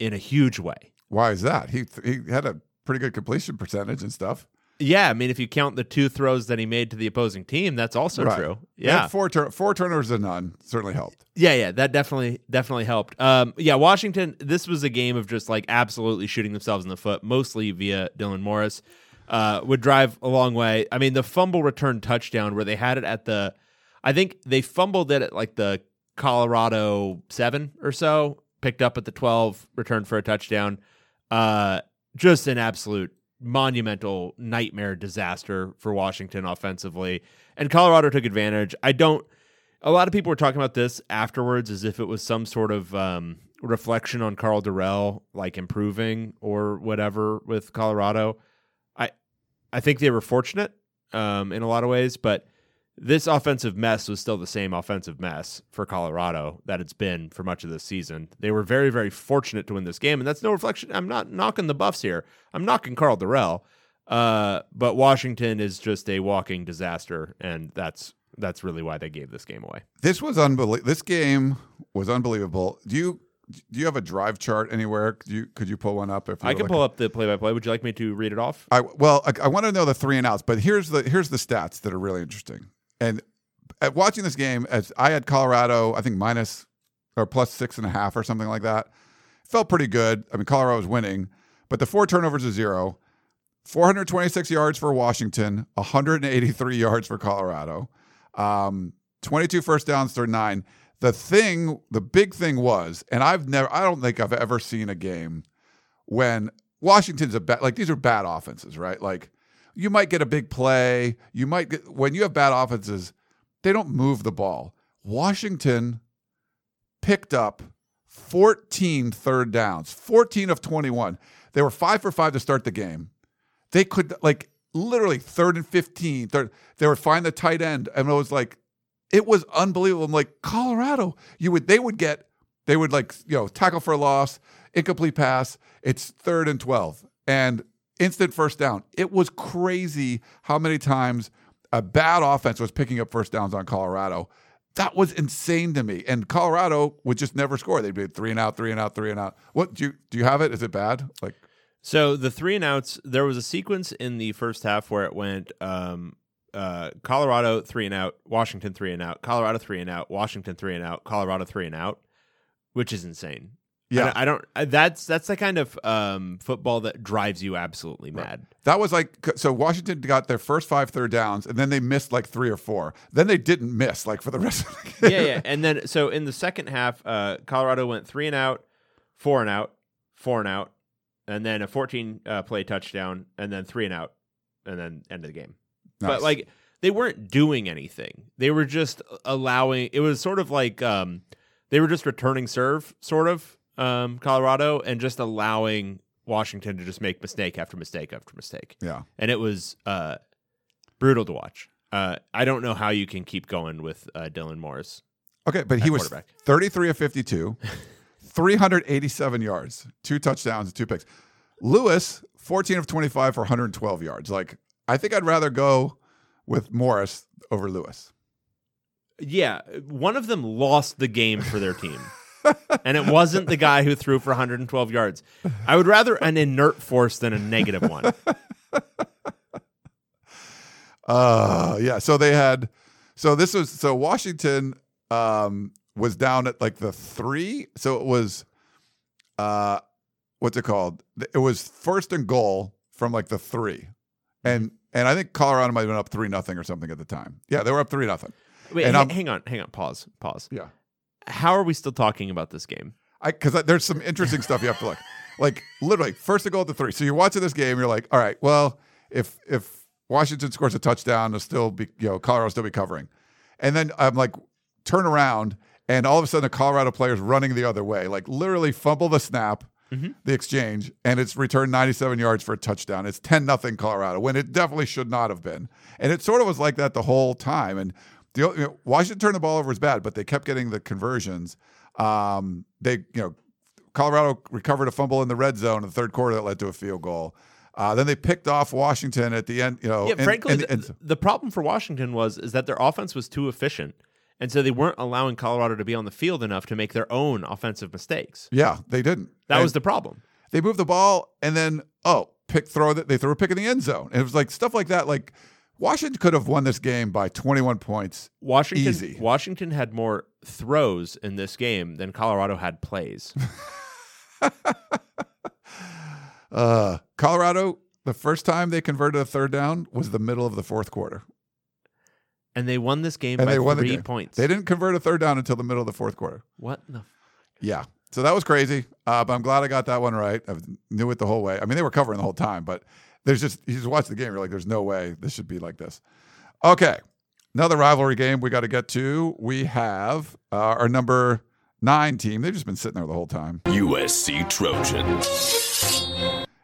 in a huge way. why is that he he had a pretty good completion percentage and stuff Yeah, I mean, if you count the two throws that he made to the opposing team, that's also Right. true. Yeah, four tur- four turnovers to none certainly helped yeah, yeah. That definitely, definitely helped. Um, yeah, Washington. This was a game of just like absolutely shooting themselves in the foot, mostly via Dylan Morris. Uh, would drive a long way. I mean, the fumble return touchdown where they had it at the, I think they fumbled it at like the Colorado seven or so, picked up at the twelve, returned for a touchdown. Uh, just an absolute monumental nightmare disaster for Washington offensively. And Colorado took advantage. I don't a lot of people were talking about this afterwards as if it was some sort of um, reflection on Karl Dorrell, like improving or whatever with Colorado. I think they were fortunate um, in a lot of ways, but this offensive mess was still the same offensive mess for Colorado that it's been for much of this season. They were very, very fortunate to win this game, and that's no reflection. I'm not knocking the Buffs here. I'm knocking Karl Dorrell. Uh, but Washington is just a walking disaster, and that's that's really why they gave this game away. this was unbelievable this game was unbelievable do you do you have a drive chart anywhere could you could you pull one up if I can pull up the play-by-play. Would you like me to read it off? I well, I, I want to know the three and outs, but here's the here's the stats that are really interesting. And at watching this game, as I had Colorado, I think minus or plus six and a half or something like that. Felt pretty good. I mean, Colorado was winning, but the four turnovers is zero. 426 yards for Washington, 183 yards for Colorado, um, 22 first downs through nine. The thing, the big thing was, and I've never, I don't think I've ever seen a game when Washington's a bad, like these are bad offenses, right? Like you might get a big play. You might get, when you have bad offenses, they don't move the ball. Washington picked up 14 third downs, 14 of 21. They were five for five to start the game. They could, like, literally third and 15, third, they would find the tight end. And it was like, it was unbelievable. I'm like, Colorado, you would, they would get, they would like, you know, tackle for a loss, incomplete pass. It's third and 12 and instant first down. It was crazy how many times a bad offense was picking up first downs on Colorado. That was insane to me. And Colorado would just never score. They'd be three and out, three and out, three and out. What do you do you have it? Is it bad? Like So the three and outs, there was a sequence in the first half where it went um, uh, Colorado three and out, Washington three and out, Colorado three and out, Washington three and out, Colorado three and out, which is insane. Yeah. I, I don't. I- That's that's the kind of um, football that drives you absolutely mad. that was like so Washington got their first five third downs and then they missed like three or four. Then they didn't miss like for the rest of the game. yeah, yeah. And then so in the second half, uh, Colorado went three and out, four and out, four and out, and then a 14 uh, play touchdown, and then three and out, and then end of the game. Nice. But like they weren't doing anything. They were just allowing. It was sort of like um, they were just returning serve, sort of um, Colorado, and just allowing Washington to just make mistake after mistake after mistake Yeah. and it was uh, brutal to watch. Uh, I don't know how you can keep going with uh, Dylan Morris. Okay, but he was 33 of 52, 387 yards, two touchdowns, two picks. Lewis, 14 of 25 for 112 yards. Like, I think I'd rather go with Morris over Lewis. Yeah, one of them lost the game for their team. and it wasn't the guy who threw for 112 yards. I would rather an inert force than a negative one. Uh yeah. So they had so this was so Washington um was down at like the three. So it was uh what's it called? It was first and goal from like the three. And and I think Colorado might have been up three nothing or something at the time. Yeah, they were up three nothing. Wait, And I'm- hang on, hang on, pause, pause. Yeah. How are we still talking about this game? I because there's some interesting stuff you have to look. Like literally, first to go at the three. So you're watching this game, you're like, all right, well, if if Washington scores a touchdown, they'll still be you know Colorado will still be covering, and then I'm like, turn around, and all of a sudden the Colorado player's running the other way, like literally fumble the snap, the exchange, and it's returned 97 yards for a touchdown. It's 10 nothing Colorado when it definitely should not have been, and it sort of was like that the whole time. And the you know, Washington turned the ball over is bad, but they kept getting the conversions. Um, they you know Colorado recovered a fumble in the red zone in the third quarter that led to a field goal. Uh, then they picked off Washington at the end. You know, Yeah, frankly, and- the, and- the problem for Washington was is that their offense was too efficient, and so they weren't allowing Colorado to be on the field enough to make their own offensive mistakes. yeah, they didn't. That And was the problem. they moved the ball, and then oh, pick throw that they threw a pick in the end zone. And it was like stuff like that. Like Washington could have won this game by 21 points. Washington Easy. Washington had more throws in this game than Colorado had plays. Uh, Colorado, the first time they converted a third down was the middle of the fourth quarter, and they won this game and by they won the three game. points. They didn't convert a third down until the middle of the fourth quarter. What the Yeah. So that was crazy. Uh, but I'm glad I got that one right. I knew it the whole way. I mean, they were covering the whole time, but there's just, you just watch the game. You're like, there's no way this should be like this. Okay. Another rivalry game we got to get to. We have uh, our number nine team. They've just been sitting there the whole time. USC Trojans.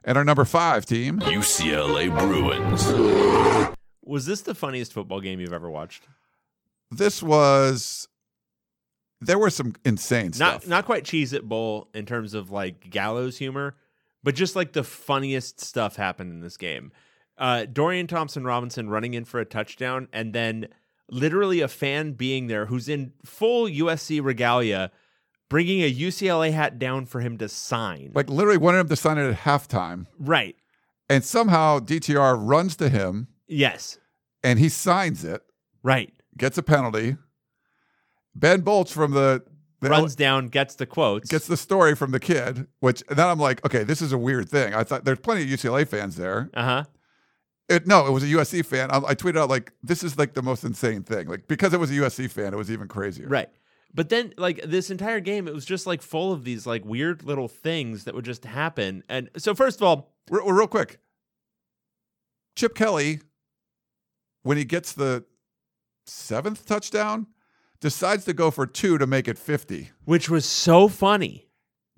And our number five team. UCLA Bruins. Was this the funniest football game you've ever watched? This was, there were some insane Not stuff. not quite Cheez It Bowl in terms of like gallows humor, but just like the funniest stuff happened in this game. Uh, Dorian Thompson Robinson running in for a touchdown, and then literally a fan being there who's in full USC regalia, bringing a UCLA hat down for him to sign. like literally wanted him to sign it at halftime. right? And somehow DTR runs to him Yes. and he signs it. Right. gets a penalty. Ben Bolch from the, the Runs down, gets the quotes. gets the story from the kid, which and then I'm like, okay, this is a weird thing. I thought there's plenty of UCLA fans there. uh huh. It, no, it was a USC fan. I, I tweeted out like, this is like the most insane thing. Like because it was a USC fan, it was even crazier. Right. But then like this entire game, it was just like full of these like weird little things that would just happen. And so first of all, Real, real quick, Chip Kelly, when he gets the seventh touchdown, decides to go for two to make it 50. which was so funny.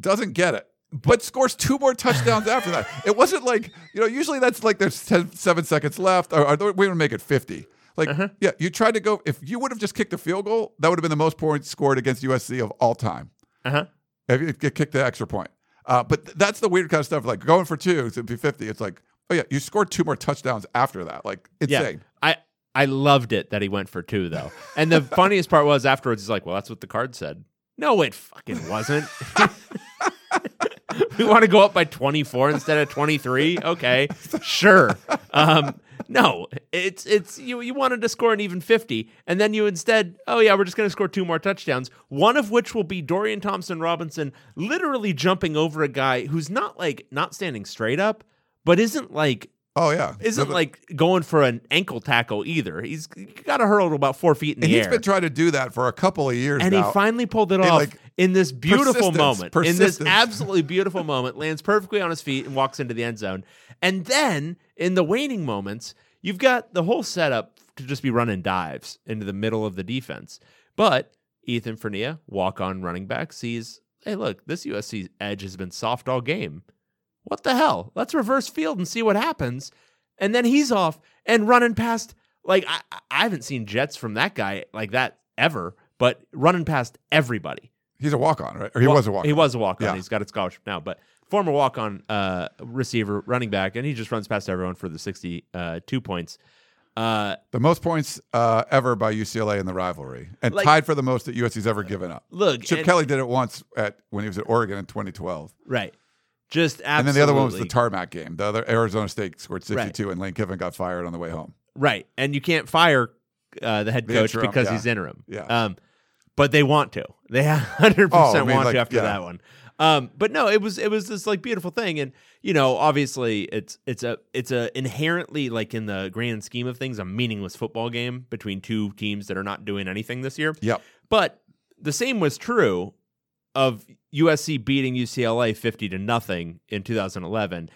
doesn't get it, but scores two more touchdowns after that. It wasn't like, you know, usually that's like there's 10, seven seconds left, or, or we're going to make it 50. Like, Uh-huh. yeah, you tried to go, if you would have just kicked a field goal, that would have been the most points scored against USC of all time. Uh huh. If you get kicked the extra point. Uh, but th- that's the weird kind of stuff, like going for two to be 50. It's like, oh, yeah, you scored two more touchdowns after that. Like, Yeah. insane. I I loved it that he went for two though. And the funniest part was afterwards he's like, "Well, that's what the card said." No, it fucking wasn't. we want to go up by 24 instead of 23. Okay, sure. Um, no, it's it's you. You wanted to score an even 50, and then you instead, oh yeah, we're just going to score two more touchdowns. One of which will be Dorian Thompson Robinson literally jumping over a guy who's not like not standing straight up, but isn't like Oh yeah, isn't like going for an ankle tackle either. He's got to hurl to about four feet in and the he's air. been trying to do that for a couple of years and now. he finally pulled it And, off like, in this beautiful moment. In this absolutely beautiful moment, lands perfectly on his feet and walks into the end zone. And then in the waning moments, you've got the whole setup to just be running dives into the middle of the defense. But Ethan Fernea, walk on running back, sees, hey, look, this USC edge has been soft all game. What the hell? Let's reverse field and see what happens. And then he's off and running past. Like I, I haven't seen jets from that guy like that ever, but running past everybody. he's a walk on, right? Or he Wa- was a walk. On. He was a walk on. Yeah. He's got a scholarship now, but former walk on uh, receiver, running back, and he just runs past everyone for the sixty-two points. Uh, the most points uh, ever by UCLA in the rivalry, and Like- tied for the most that USC's ever given up. look, Chip Kelly did it once at when he was at Oregon in 2012, right? Just absolutely. and then the other one was the tarmac game. The other Arizona State scored 62, Right. and Lane Kiffin got fired on the way home. right, and you can't fire uh, the head The coach interim, because yeah. he's interim. Yeah. Um, but they want to. They hundred Oh, I percent mean, want like, to after yeah. that one. Um, but no, it was it was this like beautiful thing, and you know, obviously, it's it's a it's a inherently like in the grand scheme of things, a meaningless football game between two teams that are not doing anything this year. Yep. But the same was true of USC beating UCLA 50 to nothing in 2011.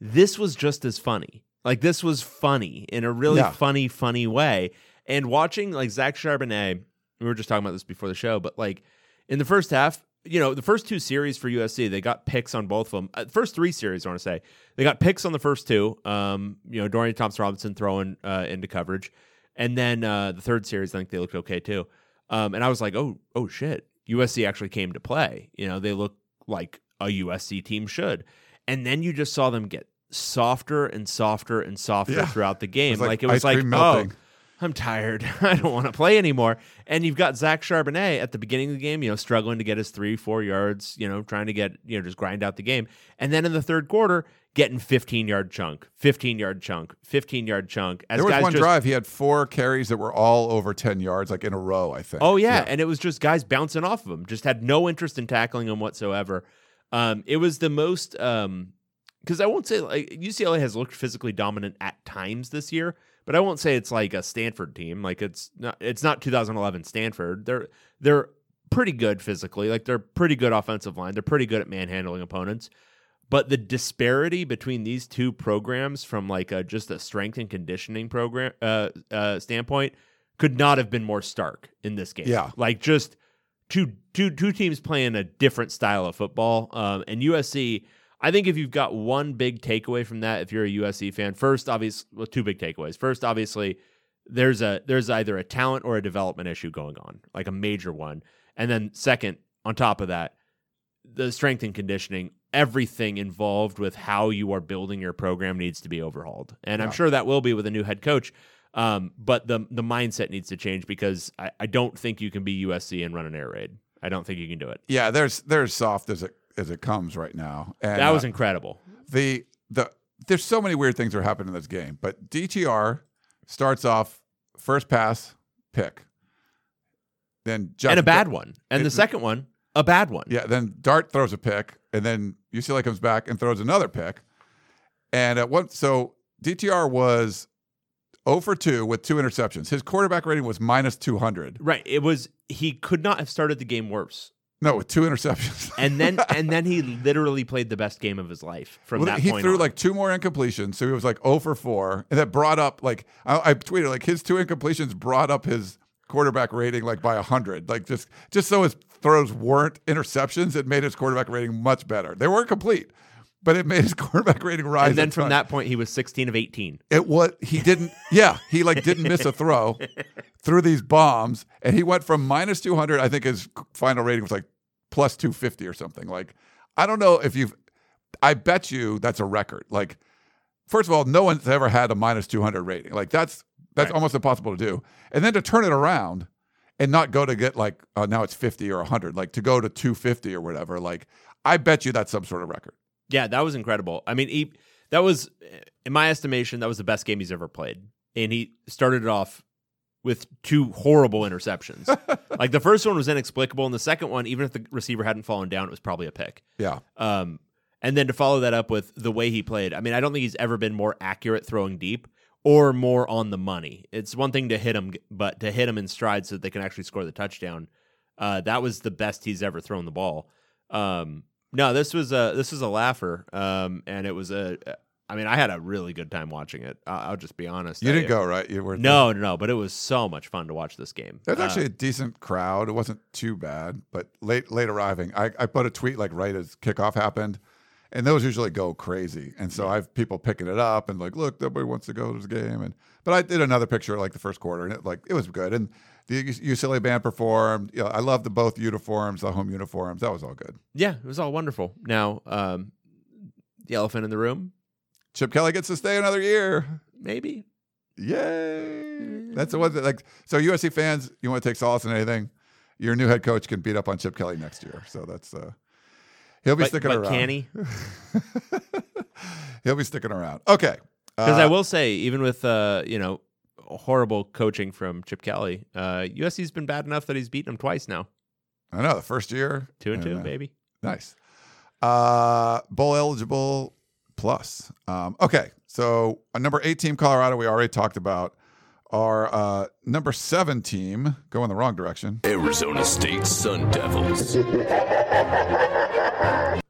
This was just as funny. Like this was funny in a really Yeah. funny, funny way. And watching like Zach Charbonnet, we were just talking about this before the show, but like in the first half, you know, the first two series for USC, they got picks on both of them. Uh, first three series, I want to say, they got picks on the first two. Um, you know, Dorian Thompson Robinson throwing uh, into coverage, and then uh, the third series, I think they looked okay too. Um, and I was like, oh, oh shit, USC actually came to play. You know, they look like a USC team should. And then you just saw them get softer and softer and softer Yeah. throughout the game. like like, it was like, oh. I'm tired. I don't want to play anymore. And you've got Zach Charbonnet at the beginning of the game, you know, struggling to get his three, four yards, you know, trying to get, you know, just grind out the game. And then in the third quarter, getting 15 yard chunk, 15 yard chunk, 15 yard chunk. As There was guys one just, drive he had four carries that were all over 10 yards, like in a row. I think. Oh yeah. and it was just guys bouncing off of him. Just had no interest in tackling him whatsoever. Um, it was the most because I won't say like UCLA has looked physically dominant at times this year, but I won't say it's like a Stanford team. Like it's not it's not 2011 Stanford. They're they're pretty good physically. Like they're pretty good offensive line. They're pretty good at manhandling opponents. But the disparity between these two programs, from like a, just a strength and conditioning program uh, uh, standpoint, could not have been more stark in this game. Yeah. like just two two two teams playing a different style of football. Um, and USC, I think if you've got one big takeaway from that, if you're a USC fan, first, obviously, well, two big takeaways. First, obviously, there's a there's either a talent or a development issue going on, like a major one. And then second, on top of that, the strength and conditioning, everything involved with how you are building your program needs to be overhauled. And I'm sure that will be with a new head coach. Um, but the the mindset needs to change because I, I don't think you can be USC and run an air raid. I don't think you can do it. Yeah, there's there's soft as it as it comes right now. And That was uh, incredible. the the there's so many weird things that are happening in this game. But DTR starts off first pass pick, then and a bad one. And the second one, a bad one. Yeah, then Dart throws a pick, and then UCLA comes back and throws another pick. And at one, so DTR was 0 for 2 with two interceptions. His quarterback rating was minus 200. Right. It was he could not have started the game worse. No, with two interceptions. And then and then he literally played the best game of his life from Well, that he point threw on. like two more incompletions, so he was like 0 for 4, and that brought up like I, I tweeted like his two incompletions brought up his quarterback rating like by 100. Like just just so his throws weren't interceptions, it made his quarterback rating much better. They weren't complete, but it made his quarterback rating rise. and then from that point he was 16 of 18. it was he didn't yeah he like didn't miss a throw through these bombs and he went from minus 200 i think his final rating was like plus 250 or something like i don't know if you've i bet you that's a record like first of all no one's ever had a minus 200 rating like that's That's Right. almost impossible to do. And then to turn it around and not go to get like uh, now it's 50 or 100, like to go to 250 or whatever. Like I bet you that's some sort of record. Yeah, that was incredible. I mean, he that was, in my estimation, that was the best game he's ever played, and he started it off with two horrible interceptions. like the first one was inexplicable, and the second one, even if the receiver hadn't fallen down, it was probably a pick. Yeah. Um, and then to follow that up with the way he played, I mean, I don't think he's ever been more accurate throwing deep or more on the money. It's one thing to hit him, but to hit him in stride so that they can actually score the touchdown, uh, that was the best he's ever thrown the ball. Um, no, this was a this was a laugher, um, and it was a. I mean, I had a really good time watching it. I- I'll just be honest. You I- didn't go, right? You were No, no, no, but it was so much fun to watch this game. There's Uh, actually a decent crowd. It wasn't too bad, but late late arriving. I, I put a tweet like right as kickoff happened, and those usually go crazy. And so I have people picking it up and like, look, nobody wants to go to this game. And but I did another picture like the first quarter, and it like it was good. And the UCLA band performed. You know, I love the both uniforms, the home uniforms. That was all good. yeah, it was all wonderful. Now, um, the elephant in the room, Chip Kelly gets to stay another year. maybe. Yay! That's the one that like. So USC fans, you want to take solace in anything? Your new head coach can beat up on Chip Kelly next year. So that's uh, he'll be But, sticking but around. can he? he'll be sticking around. Okay. Because Uh, I will say, even with uh, you know horrible coaching from Chip Kelly, uh, USC's been bad enough that he's beaten them twice now, I know the first year two and two, uh, baby. Nice. Uh, bowl eligible plus. Um, okay, so a number eight team Colorado we already talked about. Our uh, number seven team going the wrong direction. Arizona State Sun Devils.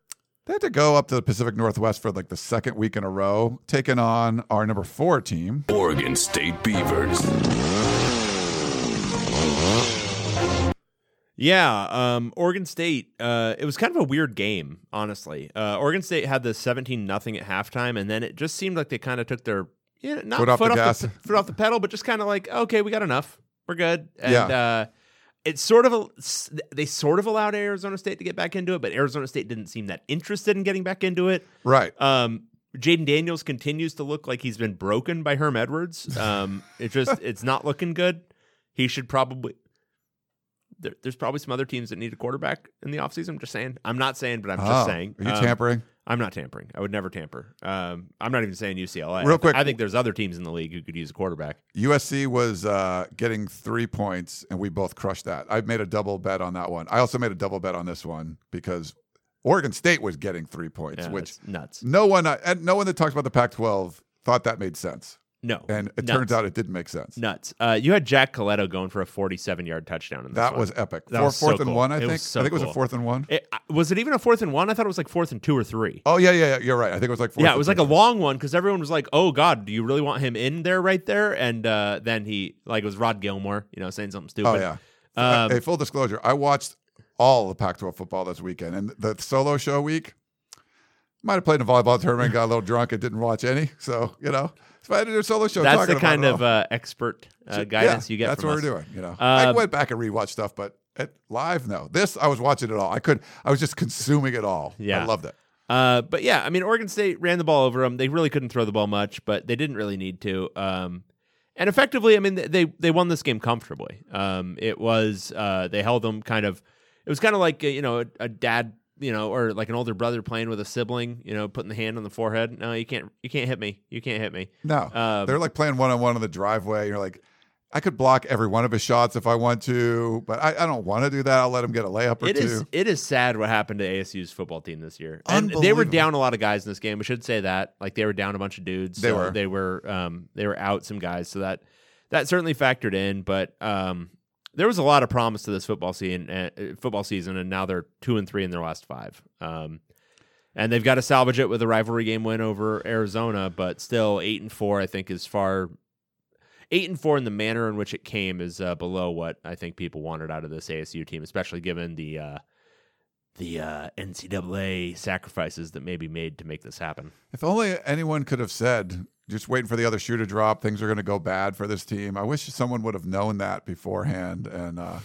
They had to go up to the Pacific Northwest for like the second week in a row, taking on our number four team. Oregon State Beavers. Yeah, um, Oregon State. Uh, it was kind of a weird game, honestly. Uh, Oregon State had the seventeen nothing at halftime, and then it just seemed like they kind of took their yeah, not Foot off the gas. foot off the pedal, but just kind of like, okay, we got enough, we're good. And Yeah. uh, it's sort of a, they sort of allowed Arizona State to get back into it, but Arizona State didn't seem that interested in getting back into it. Right. Um, Jayden Daniels continues to look like he's been broken by Herm Edwards. Um, it just it's not looking good. He should probably. There, there's probably some other teams that need a quarterback in the offseason. I'm just saying. I'm not saying, but I'm just Oh, saying. Are you Um, tampering? I'm not tampering. I would never tamper. Um, I'm not even saying UCLA. Real quick. I think there's other teams in the league who could use a quarterback. USC was uh, getting three points, and we both crushed that. I made a double bet on that one. I also made a double bet on this one because Oregon State was getting three points, Yeah, which nuts. no one and no one that talks about the Pac-12 thought that made sense, No, and it nuts. turns out it didn't make sense. nuts. Uh, you had Jack Coletto going for a 47 yard touchdown in this That one. was epic. That Four, was so fourth and cool. one, I It think. so I think it was a fourth and one. It, was it even a fourth and one? I thought it was like fourth and two or three. Oh yeah, yeah, yeah. You're right. I think it was like fourth. yeah, it was like a long one because everyone was like, "Oh God, do you really want him in there right there?" And uh, then he like it was Rod Gilmore, you know, saying something stupid. Oh yeah. Um, hey, full disclosure, I watched all the Pac-12 football this weekend, and the solo show week might have played in a volleyball tournament, got a little drunk, and didn't watch any. So you know, so I to a solo show. that's the kind of uh, expert uh, guidance Yeah, you get. That's what us. we're doing. You know, I Um, went back and rewatched stuff, but at live, no. This I was watching it all. I could. I was just consuming it all. Yeah. I loved it. Uh, but yeah, I mean, Oregon State ran the ball over them. They really couldn't throw the ball much, but they didn't really need to. Um, and effectively, I mean, they they won this game comfortably. Um, it was uh, they held them kind of. It was kind of like uh, you know a, a dad, you know, or like an older brother playing with a sibling, you know, putting the hand on the forehead. No, you can't. You can't hit me. You can't hit me. No, Um, they're like playing one on one on the driveway. You're like, I could block every one of his shots if I want to, but I, I don't want to do that. I'll let him get a layup or It two. is it is sad what happened to ASU's football team this year. And they were down a lot of guys in this game. We should say that. Like they were down a bunch of dudes. They so were. They were um they were out some guys. So that that certainly factored in. But um there was a lot of promise to this football season uh, football season and now they're two and three in their last five. Um and they've got to salvage it with a rivalry game win over Arizona, but still eight and four, I think, is far eight and four in the manner in which it came is uh, below what I think people wanted out of this ASU team, especially given the uh, the uh, NCAA sacrifices that may be made to make this happen. If only anyone could have said, just waiting for the other shoe to drop, things are going to go bad for this team. I wish someone would have known that beforehand and uh,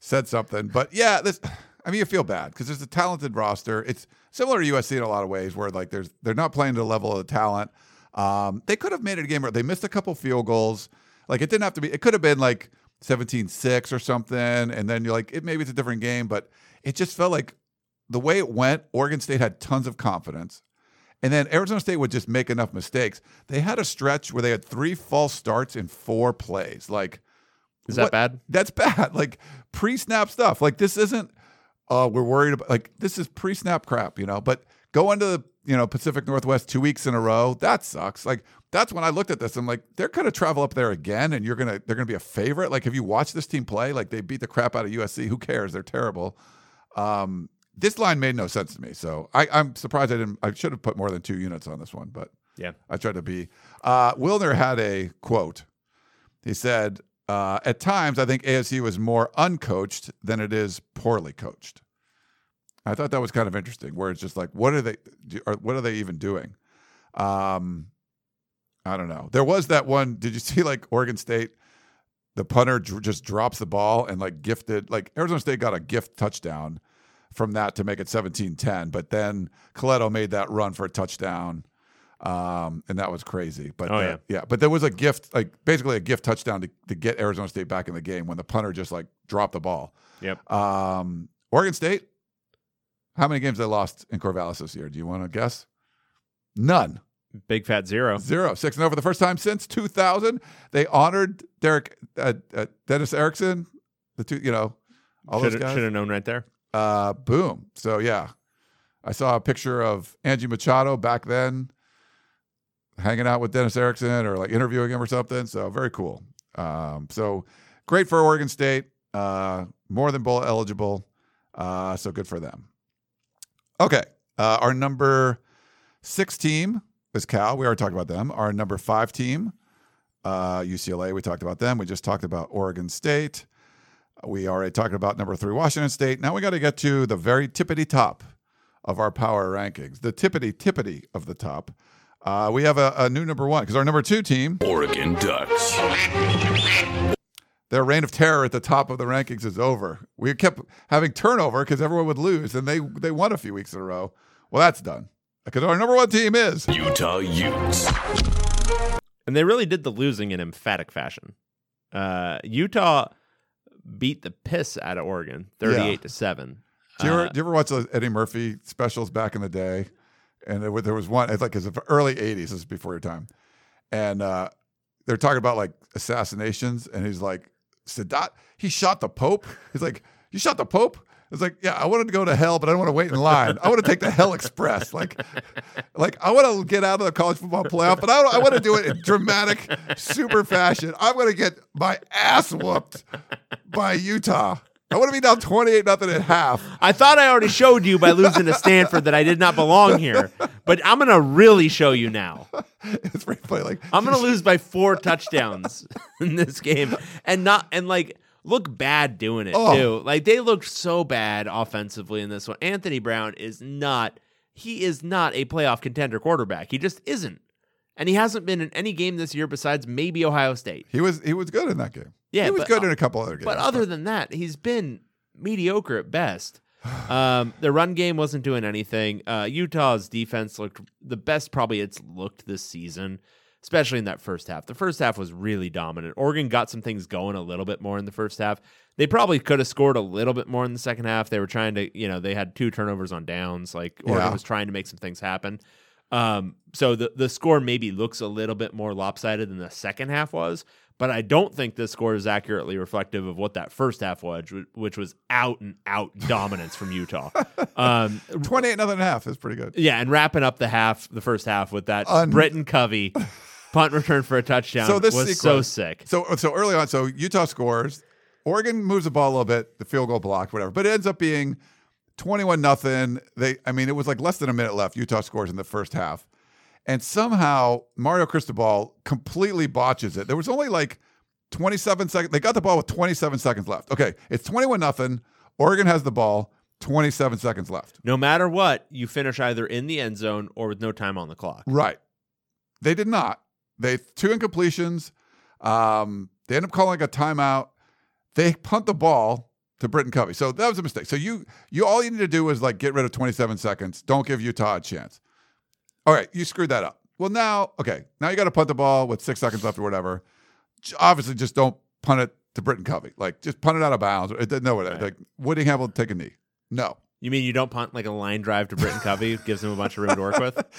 said something. But yeah, this. I mean, you feel bad because there's a talented roster. It's similar to USC in a lot of ways, where like there's they're not playing to the level of the talent. Um, they could have made it a game where they missed a couple field goals. Like it didn't have to be. It could have been like 17-6 or something, and then you're like, it maybe it's a different game, but it just felt like the way it went. Oregon State had tons of confidence. And then Arizona State would just make enough mistakes. They had a stretch where they had three false starts in four plays. Like, Is that what- bad? That's bad. Like pre-snap stuff. Like this isn't. Uh, we're worried about. Like this is pre-snap crap, you know. But going to the you know Pacific Northwest two weeks in a row, that sucks. Like that's when I looked at this. I'm like, they're gonna travel up there again, and you're gonna they're gonna be a favorite. Like, have you watched this team play? Like they beat the crap out of USC. Who cares? They're terrible. Um, this line made no sense to me. So I, I'm surprised I didn't. I should have put more than two units on this one, but Yeah. I tried to be. Uh, Wilner had a quote. He said, uh, "At times, I think ASU is more uncoached than it is poorly coached." I thought that was kind of interesting. Where it's just like, what are they? do- Or what are they even doing? Um, I don't know. There was that one. Did you see like Oregon State? The punter dr- just drops the ball and like gifted. Like Arizona State got a gift touchdown from that to make it 17-10. But then Coletto made that run for a touchdown. Um, and that was crazy. But Oh, uh, yeah. yeah. But there was a gift, like basically a gift touchdown to, to get Arizona State back in the game when the punter just like dropped the ball. Yep. Um, Oregon State, how many games they lost in Corvallis this year? Do you want to guess? None. Big fat zero. Zero. Six and over the first time since 2000. They honored Derek, uh, uh, Dennis Erickson, the two, you know, all those guys. Should have known right there. Uh, boom. So yeah, I saw a picture of Angie Machado back then, hanging out with Dennis Erickson or like interviewing him or something. So very cool. Um, so great for Oregon State. Uh, more than bowl eligible. Uh, so good for them. Okay, uh, our number six team is Cal. We already talked about them. Our number five team, uh, UCLA. We talked about them. We just talked about Oregon State. We already talked about number three, Washington State. Now we got to get to the very tippity top of our power rankings, the tippity tippity of the top. Uh, we have a, a new number one because our number two team, Oregon Ducks. their reign of terror at the top of the rankings is over. We kept having turnover because everyone would lose, and they they won a few weeks in a row. Well, that's done because our number one team is Utah Utes. And they really did the losing in emphatic fashion. Uh, Utah beat the piss out of Oregon, thirty-eight to seven. Do you, ever, Uh, do you ever watch those Eddie Murphy specials back in the day? And there, was- there was one, it's like it's early 80s, this is before your time. And uh, they're talking about like assassinations. And he's like, Sadat, he shot the Pope. He's like, You shot the Pope? It's like, yeah, I wanted to go to hell, but I don't want to wait in line. I want to take the Hell Express. Like, like I want to get out of the college football playoff, but I, I want to do it in dramatic, super fashion. I'm going to get my ass whooped by Utah. I want to be down 28 nothing at half. I thought I already showed you by losing to Stanford that I did not belong here, but I'm gonna really show you now. It's pretty funny. Like I'm gonna lose by four touchdowns in this game, and not and like look bad doing it Oh. too. Like they looked so bad offensively in this one. Anthony Brown is not. He is not a playoff contender quarterback. He just isn't, and he hasn't been in any game this year besides maybe Ohio State. he was he was good in that game. Yeah, he was but- good in a couple other games. But other than that, he's been mediocre at best. Um, the run game wasn't doing anything. Uh, Utah's defense looked the best probably it's looked this season, especially in that first half. The first half was really dominant. Oregon got some things going a little bit more in the first half. They probably could have scored a little bit more in the second half. They were trying to, you know, they had two turnovers on downs. Like Oregon Yeah. was trying to make some things happen. Um, so the the score maybe looks a little bit more lopsided than the second half was, but I don't think this score is accurately reflective of what that first half was, which was out and out dominance from Utah. Um, 28 nothing and a half is pretty good. yeah, and wrapping up the half, the first half with that Un- Britton Covey punt return for a touchdown So this was so sick. So so early on, so Utah scores. Oregon moves the ball a little bit, the field goal blocked, whatever. But it ends up being 21 nothing. They I mean, it was like less than a minute left. Utah scores in the first half. And somehow Mario Cristobal completely botches it. There was only like 27 seconds. They got the ball with 27 seconds left. Okay, it's 21 nothing. Oregon has the ball, 27 seconds left. No matter what, you finish either in the end zone or with no time on the clock. Right. They did not. They two incompletions. Um, they end up calling a timeout. They punt the ball to Britton Covey. So that was a mistake. So you you all you need to do is like get rid of 27 seconds. Don't give Utah a chance. All right, you screwed that up. Well, now, okay, now you got to punt the ball with six seconds left or whatever. obviously just don't punt it to Britton Covey. Like just punt it out of bounds. It doesn't know what. Right. Like Whittingham will take a knee. No. You mean you don't punt like a line drive to Britton Covey? gives him a bunch of room to work with.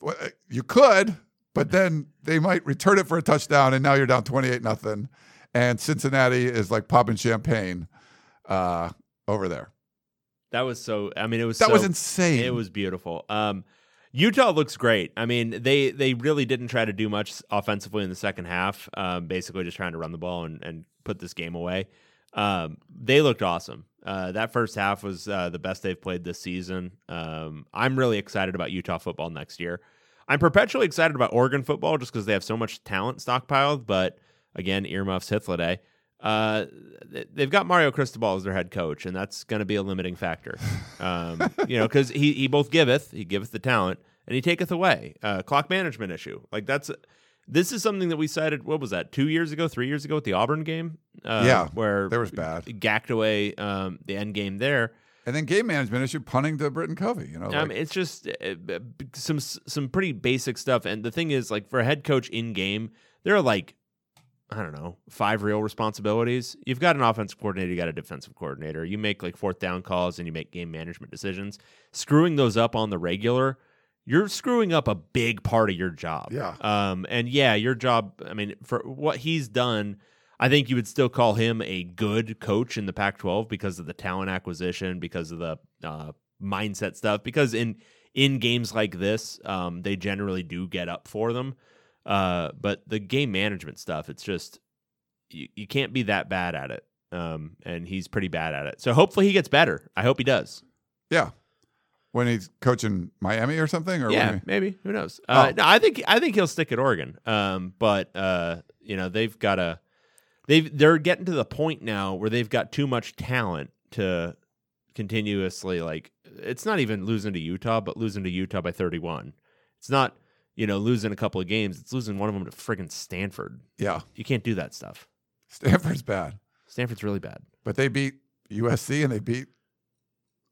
Well, uh, You could, but then they might return it for a touchdown, and now you're down twenty eight nothing, and Cincinnati is like popping champagne uh, over there. That was so. I mean, it was That so- was insane. It was beautiful. Um, Utah looks great. I mean, they they really didn't try to do much offensively in the second half. Um, basically, just trying to run the ball and, and put this game away. Um, they looked awesome. Uh, that first half was uh, the best they've played this season. Um, I'm really excited about Utah football next year. I'm perpetually excited about Oregon football just because they have so much talent stockpiled. But again, earmuffs Hithliday. Uh, they've got Mario Cristobal as their head coach, and that's going to be a limiting factor. Um, you know, because he he both giveth, he giveth the talent, and he taketh away. Uh, clock management issue, like that's this is something that we cited. What was that? Two years ago, three years ago, with the Auburn game. Uh, Yeah, where there was bad. gacked away um, the end game there. And then game management issue punting to Britton Covey. You know, Um, like- it's just uh, uh, some some pretty basic stuff. And the thing is, like for a head coach in game, there are like I don't know five real responsibilities. You've got an offensive coordinator, you got a defensive coordinator. You make like fourth down calls and you make game management decisions. Screwing those up on the regular, you're screwing up a big part of your job. Yeah. Um. And yeah, your job. I mean, for what he's done. I think you would still call him a good coach in the Pac-12 because of the talent acquisition, because of the uh, mindset stuff. Because in in games like this, um, they generally do get up for them. Uh, but the game management stuff, it's just you, you can't be that bad at it. Um, and he's pretty bad at it. So hopefully he gets better. I hope he does. yeah. When he's coaching Miami or something, or yeah, he- maybe. Who knows? Uh, Oh. no, I think I think he'll stick at Oregon. Um, but uh, you know they've got a they've they're getting to the point now where they've got too much talent to continuously like. It's not even losing to Utah, but losing to Utah by thirty one. It's not you know losing a couple of games. It's losing one of them to friggin' Stanford. yeah, You can't do that stuff. Stanford's bad, Stanford's really bad. but they beat USC and they beat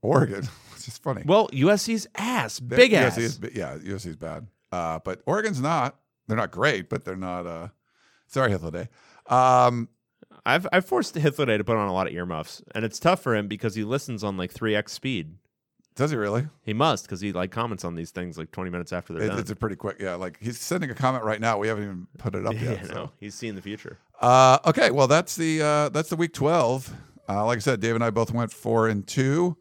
Oregon, which is funny. Well, USC's ass, They- big USC ass. Is, yeah, USC's bad, uh, but Oregon's not. They're not great, but they're not. Uh, sorry, Hithliday. Um, I've I've forced Hithliday to put on a lot of earmuffs, and it's tough for him because he listens on like three x speed. does he really? He must because he like comments on these things like twenty minutes after they're It- done. it's a pretty quick. Yeah, like he's sending a comment right now. We haven't even put it up yeah, yet. so. he's seeing the future. Uh, okay, well that's the uh, that's the week twelve. Uh, like I said, Dave and I both went four and two.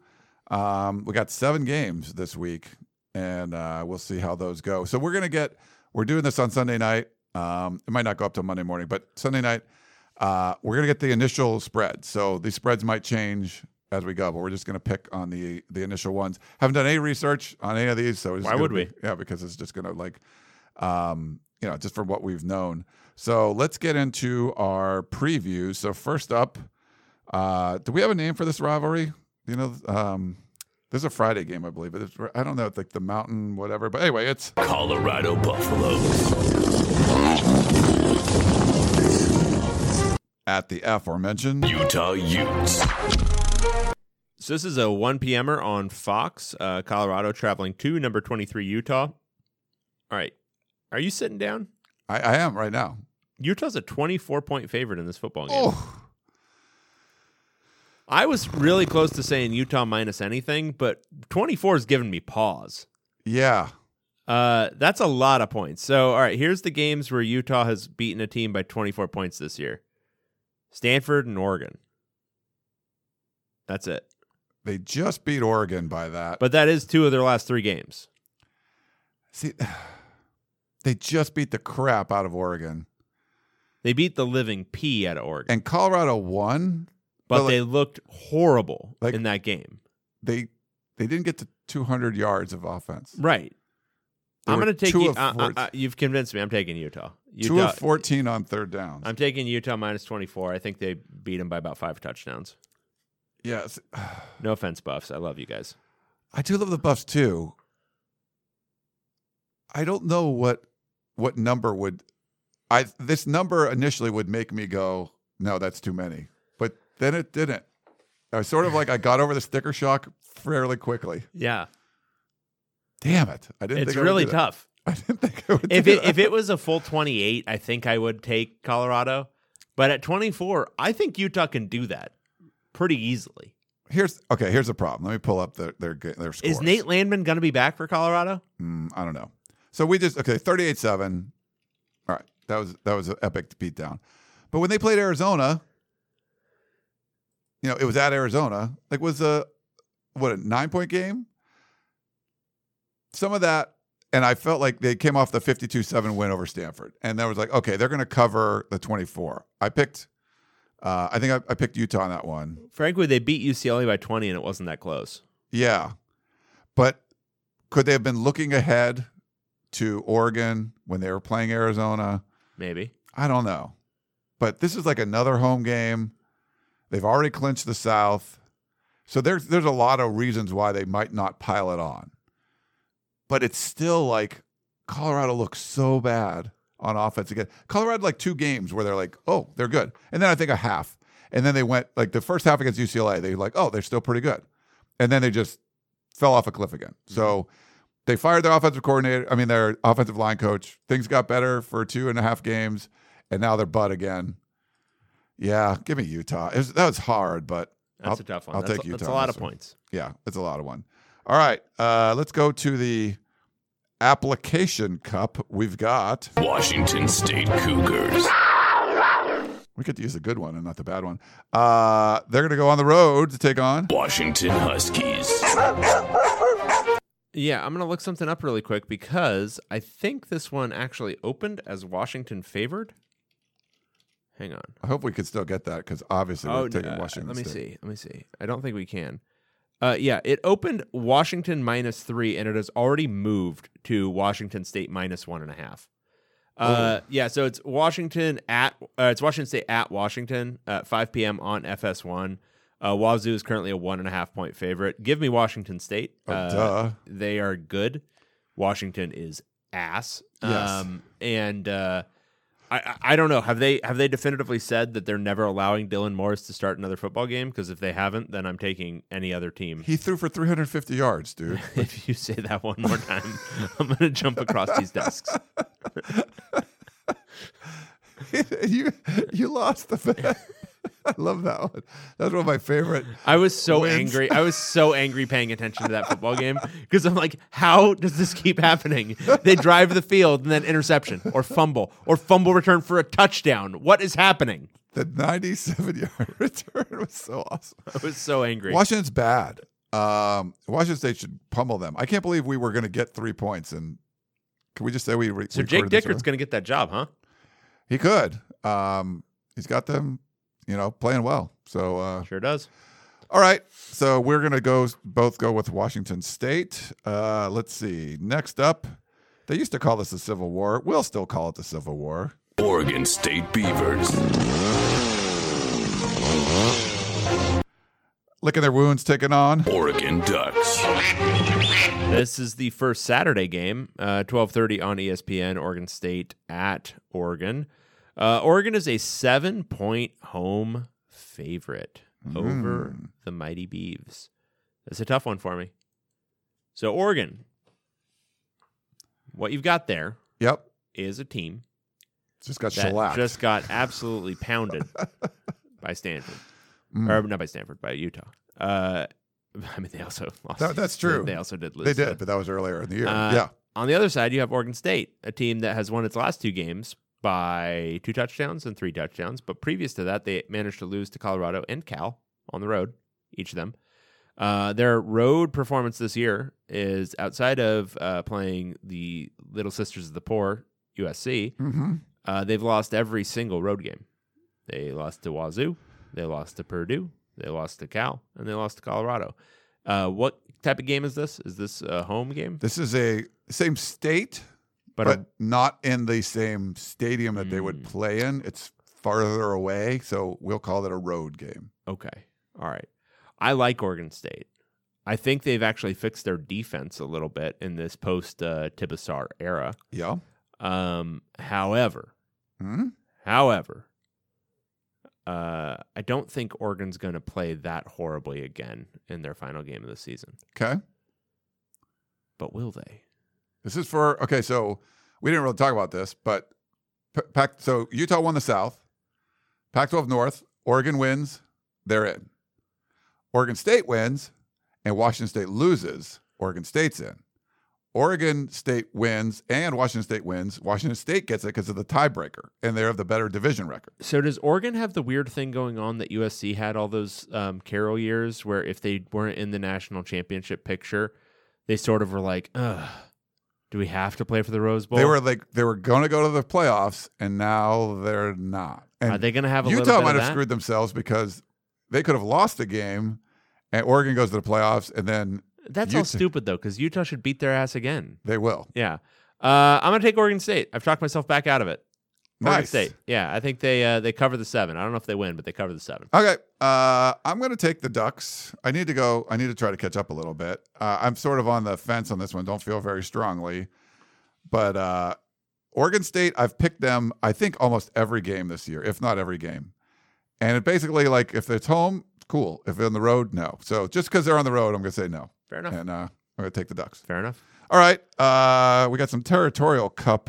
Um, we got seven games this week, and uh, we'll see how those go. So we're gonna get we're doing this on Sunday night. Um, it might not go up till Monday morning, but Sunday night uh, we're gonna get the initial spread. So these spreads might change as we go, but we're just gonna pick on the the initial ones. Haven't done any research on any of these, so Why would be- we? Yeah, because it's just gonna like um, you know, just from what we've known. So let's get into our preview. So first up, uh, do we have a name for this rivalry? You know, um, there's a Friday game, I believe. It's, I don't know, it's like the Mountain, whatever. But anyway, it's Colorado Buffaloes. At the aforementioned. Utah Utes. So this is a one PMer on Fox, uh, Colorado, traveling to number twenty three Utah. All right, are you sitting down? I, I am right now. Utah's a twenty four point favorite in this football game. Oh, I was really close to saying Utah minus anything, but twenty four is giving me pause. yeah. Uh, that's a lot of points. So, all right, here's the games where Utah has beaten a team by 24 points this year Stanford and Oregon. That's it. They just beat Oregon by that. But that is two of their last three games. See, they just beat the crap out of Oregon. They beat the living pea out of Oregon, And Colorado won. but but, like- they looked horrible like- in that game. They they didn't get to 200 yards of offense. Right. They I'm going to take you. uh, uh, uh, you've convinced me. I'm taking Utah. Two of 14 on third downs. I'm taking Utah minus 24. I think they beat them by about five touchdowns. yes. No offense, Buffs. I love you guys. I do love the Buffs too. I don't know what what number would I this number initially would make me go, no, that's too many. But then it didn't. I was sort of like I got over the sticker shock fairly quickly. Yeah. Damn it. I didn't It's think I would really tough. I didn't think I would. if it that. if it was a full 28, I think I would take Colorado. But at 24, I think Utah can do that pretty easily. here's okay. Here's the problem. Let me pull up their their their scores. Is Nate Landman going to be back for Colorado? Mm, I don't know. So we just okay, 38-7. All right. That was that was an epic beatdown. But when they played Arizona, you know, it was at Arizona. Like was a what a 9-point game? Some of that and I felt like they came off the 52-7 win over Stanford. And that was like, okay, they're going to cover the 24. I picked uh, I think I, I picked Utah on that one. Frankly, they beat UCLA by 20 and it wasn't that close. Yeah. But could they have been looking ahead to Oregon when they were playing Arizona? Maybe. I don't know. But this is like another home game. They've already clinched the South. So there's there's a lot of reasons why they might not pile it on. But it's still like Colorado looks so bad on offense again. Colorado like two games where they're like, oh, they're good. And then I think a half. And then they went like the first half against UCLA, they were like, oh, they're still pretty good. And then they just fell off a cliff again. Mm-hmm. So they fired their offensive coordinator, I mean their offensive line coach. Things got better for two and a half games, and now they're butt again. Yeah, give me Utah. It was, that was hard, but That's I'll- a tough one. I'll that's take a, Utah That's a lot of one. points. yeah, it's a lot of one. All right, uh, let's go to the application cup. We've got. Washington State Cougars. We get to use the good one and not the bad one. Uh, they're going to go on the road to take on. Washington Huskies. Yeah, I'm going to look something up really quick because I think this one actually opened as Washington favored. Hang on. I hope we could still get that because obviously we're taking uh, Washington. Let me State. see. Let me see. I don't think we can. Uh, yeah, it opened Washington minus three, and it has already moved to Washington State minus one and a half. Uh, yeah, so it's Washington at uh, it's Washington State at Washington at 5 p.m. on FS1. Uh, Wazoo is currently a one and a half point favorite. Give me Washington State. Oh, Uh, duh. They are good. Washington is ass. Yes. Um, and uh, I, I don't know. Have they have they definitively said that they're never allowing Dylan Morris to start another football game? Because if they haven't, then I'm taking any other team. He threw for 350 yards, dude. if you say that one more time, I'm gonna jump across these desks. you you lost the bet. I love that one. That's one of my favorite. I was so Wins. angry. I was so angry paying attention to that football game because I'm like, how does this keep happening? They drive the field and then interception or fumble or fumble return for a touchdown. What is happening? The 97 yard return was so awesome. I was so angry. Washington's bad. Um, Washington State should pummel them. I can't believe we were going to get three points. And can we just say we? Re- so Jake this Dickert's going to get that job, huh? He could. Um, he's got them, you know, playing well. So uh, Sure does. All right. So we're going to go both go with Washington State. Uh, let's see. Next up, they used to call this the Civil War. We'll still call it the Civil War. Oregon State Beavers. Licking their wounds, taking on. Oregon Ducks. This is the first Saturday game, uh, 12:30 on ESPN. Oregon State at Oregon. Uh, Oregon is a seven-point home favorite over the mighty Beavs. That's a tough one for me. So Oregon, what you've got there Yep. is a team Just got shellacked. just got absolutely pounded by Stanford, or not by Stanford, by Utah. Uh, I mean, they also lost. That- that's true. They also did lose. they did, but that was earlier in the year. uh, yeah. On the other side, you have Oregon State, a team that has won its last two games by two touchdowns and three touchdowns. But previous to that, they managed to lose to Colorado and Cal on the road, each of them. Uh, their road performance this year is outside of uh, playing the Little Sisters of the Poor, USC. Mm-hmm. Uh, they've lost every single road game. They lost to Wazoo, they lost to Purdue, they lost to Cal, and they lost to Colorado. Uh, what type of game is this? Is this a home game? This is a same state, But, but, a- not in the same stadium that they would Mm. play in. It's farther away, so we'll call it a road game. okay, all right. I like Oregon State. I think they've actually fixed their defense a little bit in this post uh, Tibesar era. Yeah. Um, however, hmm However, uh, I don't think Oregon's going to play that horribly again in their final game of the season. Okay. But will they? This is for okay. So we didn't really talk about this, but. So Utah won the South. Pac-12 North. Oregon wins. They're in. Oregon State wins, and Washington State loses. Oregon State's in. Oregon State wins and Washington State wins. Washington State gets it because of the tiebreaker, and they have the better division record. So does Oregon have the weird thing going on that USC had all those um, Carroll years, where if they weren't in the national championship picture, they sort of were like, "Ugh, do we have to play for the Rose Bowl?" They were like they were going to go to the playoffs, and now they're not. And Are they going to have a little Utah might have that? screwed themselves because they could have lost the game, and Oregon goes to the playoffs, and then That's Utah- all stupid though, because Utah should beat their ass again. they will. Yeah, uh, I'm gonna take Oregon State. I've talked myself back out of it. Nice. State. Yeah, I think they uh, they cover the seven. I don't know if they win, but they cover the seven. Okay, uh, I'm going to take the Ducks. I need to go. I need to try to catch up a little bit. Uh, I'm sort of on the fence on this one. Don't feel very strongly, but uh, Oregon State. I've picked them. I think almost every game this year, if not every game. And it basically like if it's home, cool. If they're on the road, no. So just because they're on the road, I'm going to say no, Fair enough. and uh, I'm going to take the Ducks. Fair enough. All right. Uh, we got some territorial cup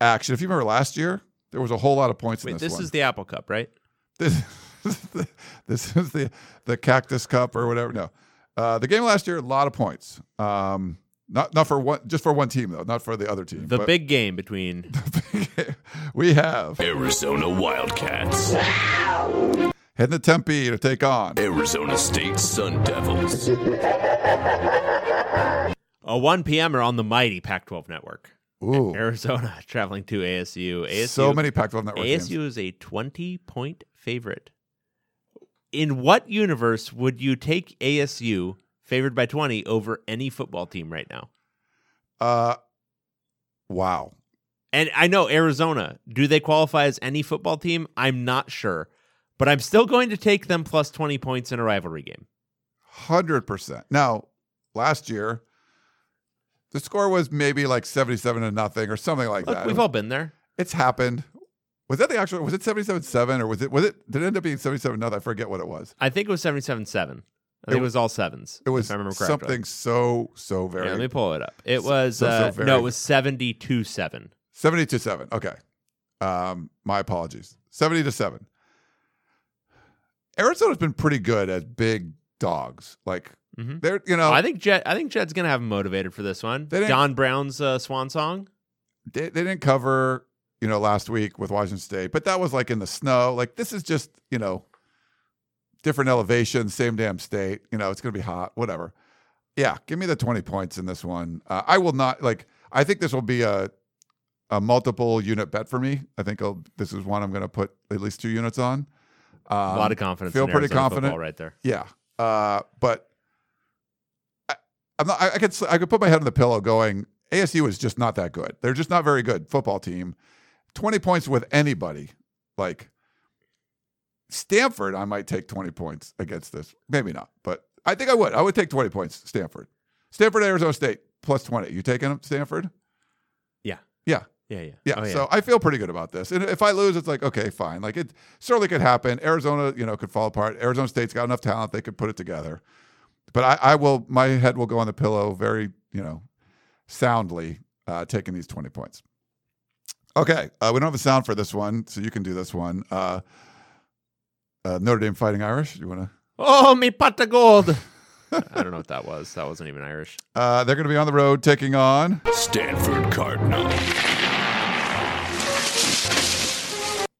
action. If you remember last year, there was a whole lot of points in Wait, this, this one. is the Apple Cup, right? this, this is the the cactus cup or whatever. No, uh, the game last year, a lot of points. Um, not not for one, just for one team though, not for the other team. The But big game between we have Arizona Wildcats. heading to Tempe to take on. Arizona State Sun Devils. a 1 p.m. on the mighty Pac-12 network. Ooh, Arizona traveling to ASU. ASU so many Pac-12 network ASU games. is a 20 point favorite. In what universe would you take ASU favored by 20 over any football team right now? Uh, wow. And I know Arizona, do they qualify as any football team? I'm not sure. But I'm still going to take them plus 20 points in a rivalry game. Hundred percent. Now, last year, the score was maybe like seventy-seven to nothing or something like Look, that. we've all been there. It's happened. Was that the actual? Was it seventy-seven seven or was it? Was it? Did it end up being seventy-seven nothing? I forget what it was. I think it was 77 7. I think It- it was all sevens. It was if I remember correctly. something so so very Yeah, let me pull it up. It So- was so- so uh, very- no, it was 72 7. Seventy two seven. Okay, um, my apologies. Seventy to seven. Arizona's been pretty good as big dogs. Like Mhm. they're you know I think Jet. I think Jedd's gonna have him motivated for this one. Don Brown's uh, swan song. they, they didn't cover you know last week with Washington State, but that was like in the snow. Like this is just you know different elevation, same damn state. You know it's gonna be hot, whatever. Yeah, give me the twenty points in this one. Uh, I will not like. I think this will be a a multiple unit bet for me. I think I'll, this is one I'm going to put at least two units on. Um, a lot of confidence. feel in pretty confident. right there. Yeah, uh, but I'm not. I, I could I could put my head on the pillow, going ASU is just not that good. They're just not very good football team. Twenty points with anybody, like Stanford, I might take twenty points against this. Maybe not, but I think I would. I would take twenty points. Stanford, Stanford, Arizona State plus twenty. You taking them, Stanford? Yeah. Yeah. Yeah. Yeah. Yeah, Oh, so I feel pretty good about this. And if I lose, it's like, okay, fine. Like it certainly could happen. Arizona, you know, could fall apart. Arizona State's got enough talent; they could put it together. But I, I will. My head will go on the pillow very, you know, soundly, uh, taking these twenty points. Okay, uh, we don't have a sound for this one, so you can do this one. Uh, uh, Notre Dame Fighting Irish. You want to? Oh, me pot of gold. I don't know what that was. That wasn't even Irish. Uh, they're going to be on the road taking on. Stanford Cardinal.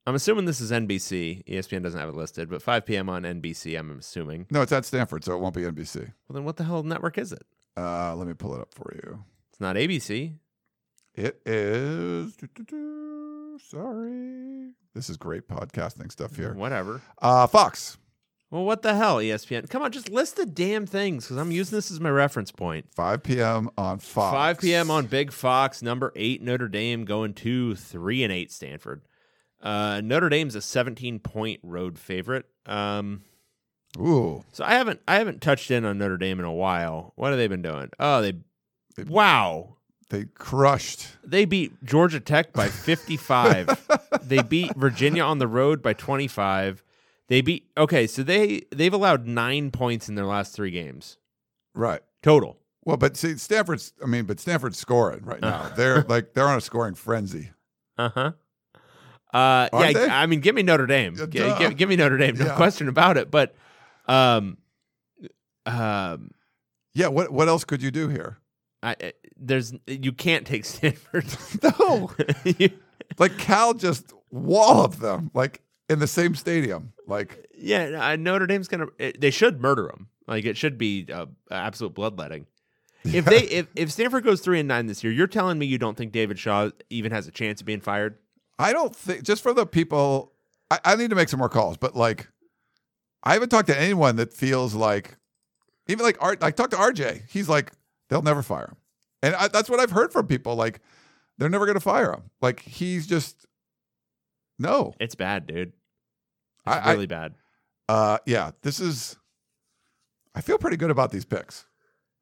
I'm assuming this is NBC. ESPN doesn't have it listed, but 5 p.m. on NBC. I'm assuming. No, it's at Stanford, so it won't be NBC. Well, then what the hell network is it? Uh, let me pull it up for you. It's not ABC. It is. Sorry. This is great podcasting stuff here. Whatever. Uh, Fox, Well, what the hell, ESPN? Come on, just list the damn things because I'm using this as my reference point. 5 p.m. on Fox. 5 p.m. on Big Fox, number eight Notre Dame going to three and eight Stanford. Uh, Notre Dame's a 17 point road favorite. Um, Ooh. so I haven't I haven't touched in on Notre Dame in a while. What have they been doing? Oh, they wow. They crushed. They beat Georgia Tech by 55. they beat Virginia on the road by 25. They beat Okay, so they they've allowed 9 points in their last 3 games Right. total. Well, but see, Stanford's. I mean, but Stanford's scoring right now. They're like they're on a scoring frenzy. Uh yeah, they? I mean, give me Notre Dame. Yeah, duh. give, give me Notre Dame. No Yeah. question about it. But, um, um, Yeah. What what else could you do here? I, I- there's you can't take Stanford. No. You- like Cal just walloped them like in the same stadium. Like yeah, uh, Notre Dame's gonna. It, they should murder them. Like it should be uh, absolute bloodletting. If they if, if Stanford goes three and nine this year, you're telling me you don't think David Shaw even has a chance of being fired? I don't think just for the people. I, I need to make some more calls, but like I haven't talked to anyone that feels like even like Art. I talked to RJ. He's like they'll never fire him, and I, that's what I've heard from people. Like they're never going to fire him. Like he's just no. It's bad, dude. It's I- I- really bad. Uh, yeah, this is. I feel pretty good about these picks.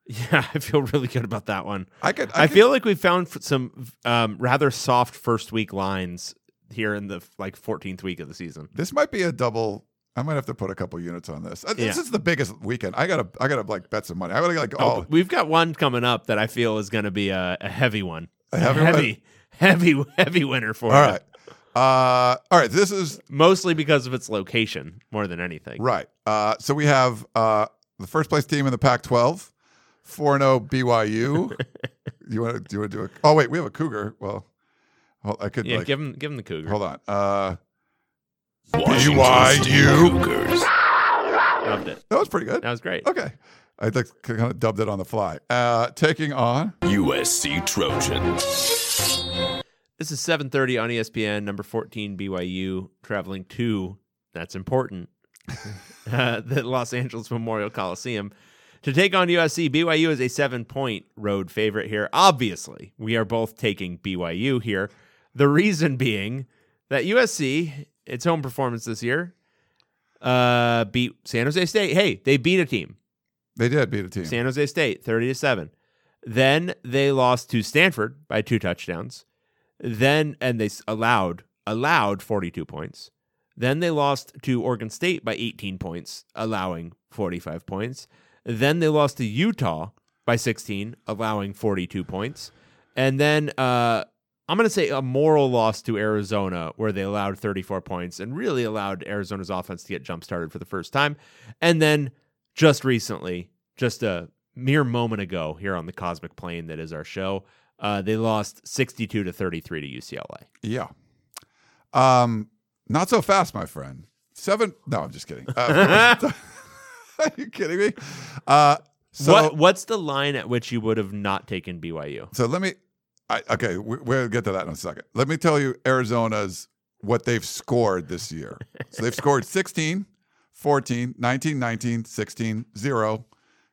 Yeah, I feel really good about that one. I could. I, I, could- feel like we found some um, rather soft first week lines here in the like 14th week of the season. this might be a double. I might have to put a couple units on this. Uh, This Yeah. is the biggest weekend. I gotta. I gotta like bet some money. I gotta like. Oh, Oh, we've got one coming up that I feel is going to be a, a heavy one. A heavy one? heavy, heavy, heavy winner for all right. Uh, all right. This is Mostly because of its location more than anything. Right. Uh, so we have uh, the first place team in the Pac-12, four and zero BYU. you want to do you want to do a? Oh wait, we have a Cougar. Well, hold- I could Yeah, like give him give him the Cougar. hold on. Uh, Washington BYU. State Cougars. Loved it. that was pretty good. That was great. Okay, I like kind of dubbed it on the fly. Uh, taking on USC Trojans. This is 7:30 on ESPN. Number 14 BYU traveling to that's important. uh, the Los Angeles Memorial Coliseum to take on USC. BYU is a seven-point road favorite here. Obviously, we are both taking BYU here. The reason being that USC, its home performance this year, uh, beat San Jose State. Hey, they beat a team. they did beat a team. San Jose State, 30 to 7. Then they lost to Stanford by two touchdowns. Then and they allowed allowed 42 points. Then they lost to Oregon State by 18 points, allowing 45 points. Then they lost to Utah by 16, allowing 42 points. And then uh, I'm going to say a moral loss to Arizona, where they allowed 34 points and really allowed Arizona's offense to get jump started for the first time. And then just recently, just a mere moment ago here on the cosmic plane that is our show, uh, they lost 62 to 33 to UCLA. Yeah. Um, not so fast, my friend. Seven. No, I'm just kidding. Uh, are you kidding me? Uh, so what What's the line at which you would have not taken BYU? So let me. I, okay, we, we'll get to that in a second. Let me tell you Arizona's what they've scored this year. So they've scored 16, 14, 19, 19, 16, 0,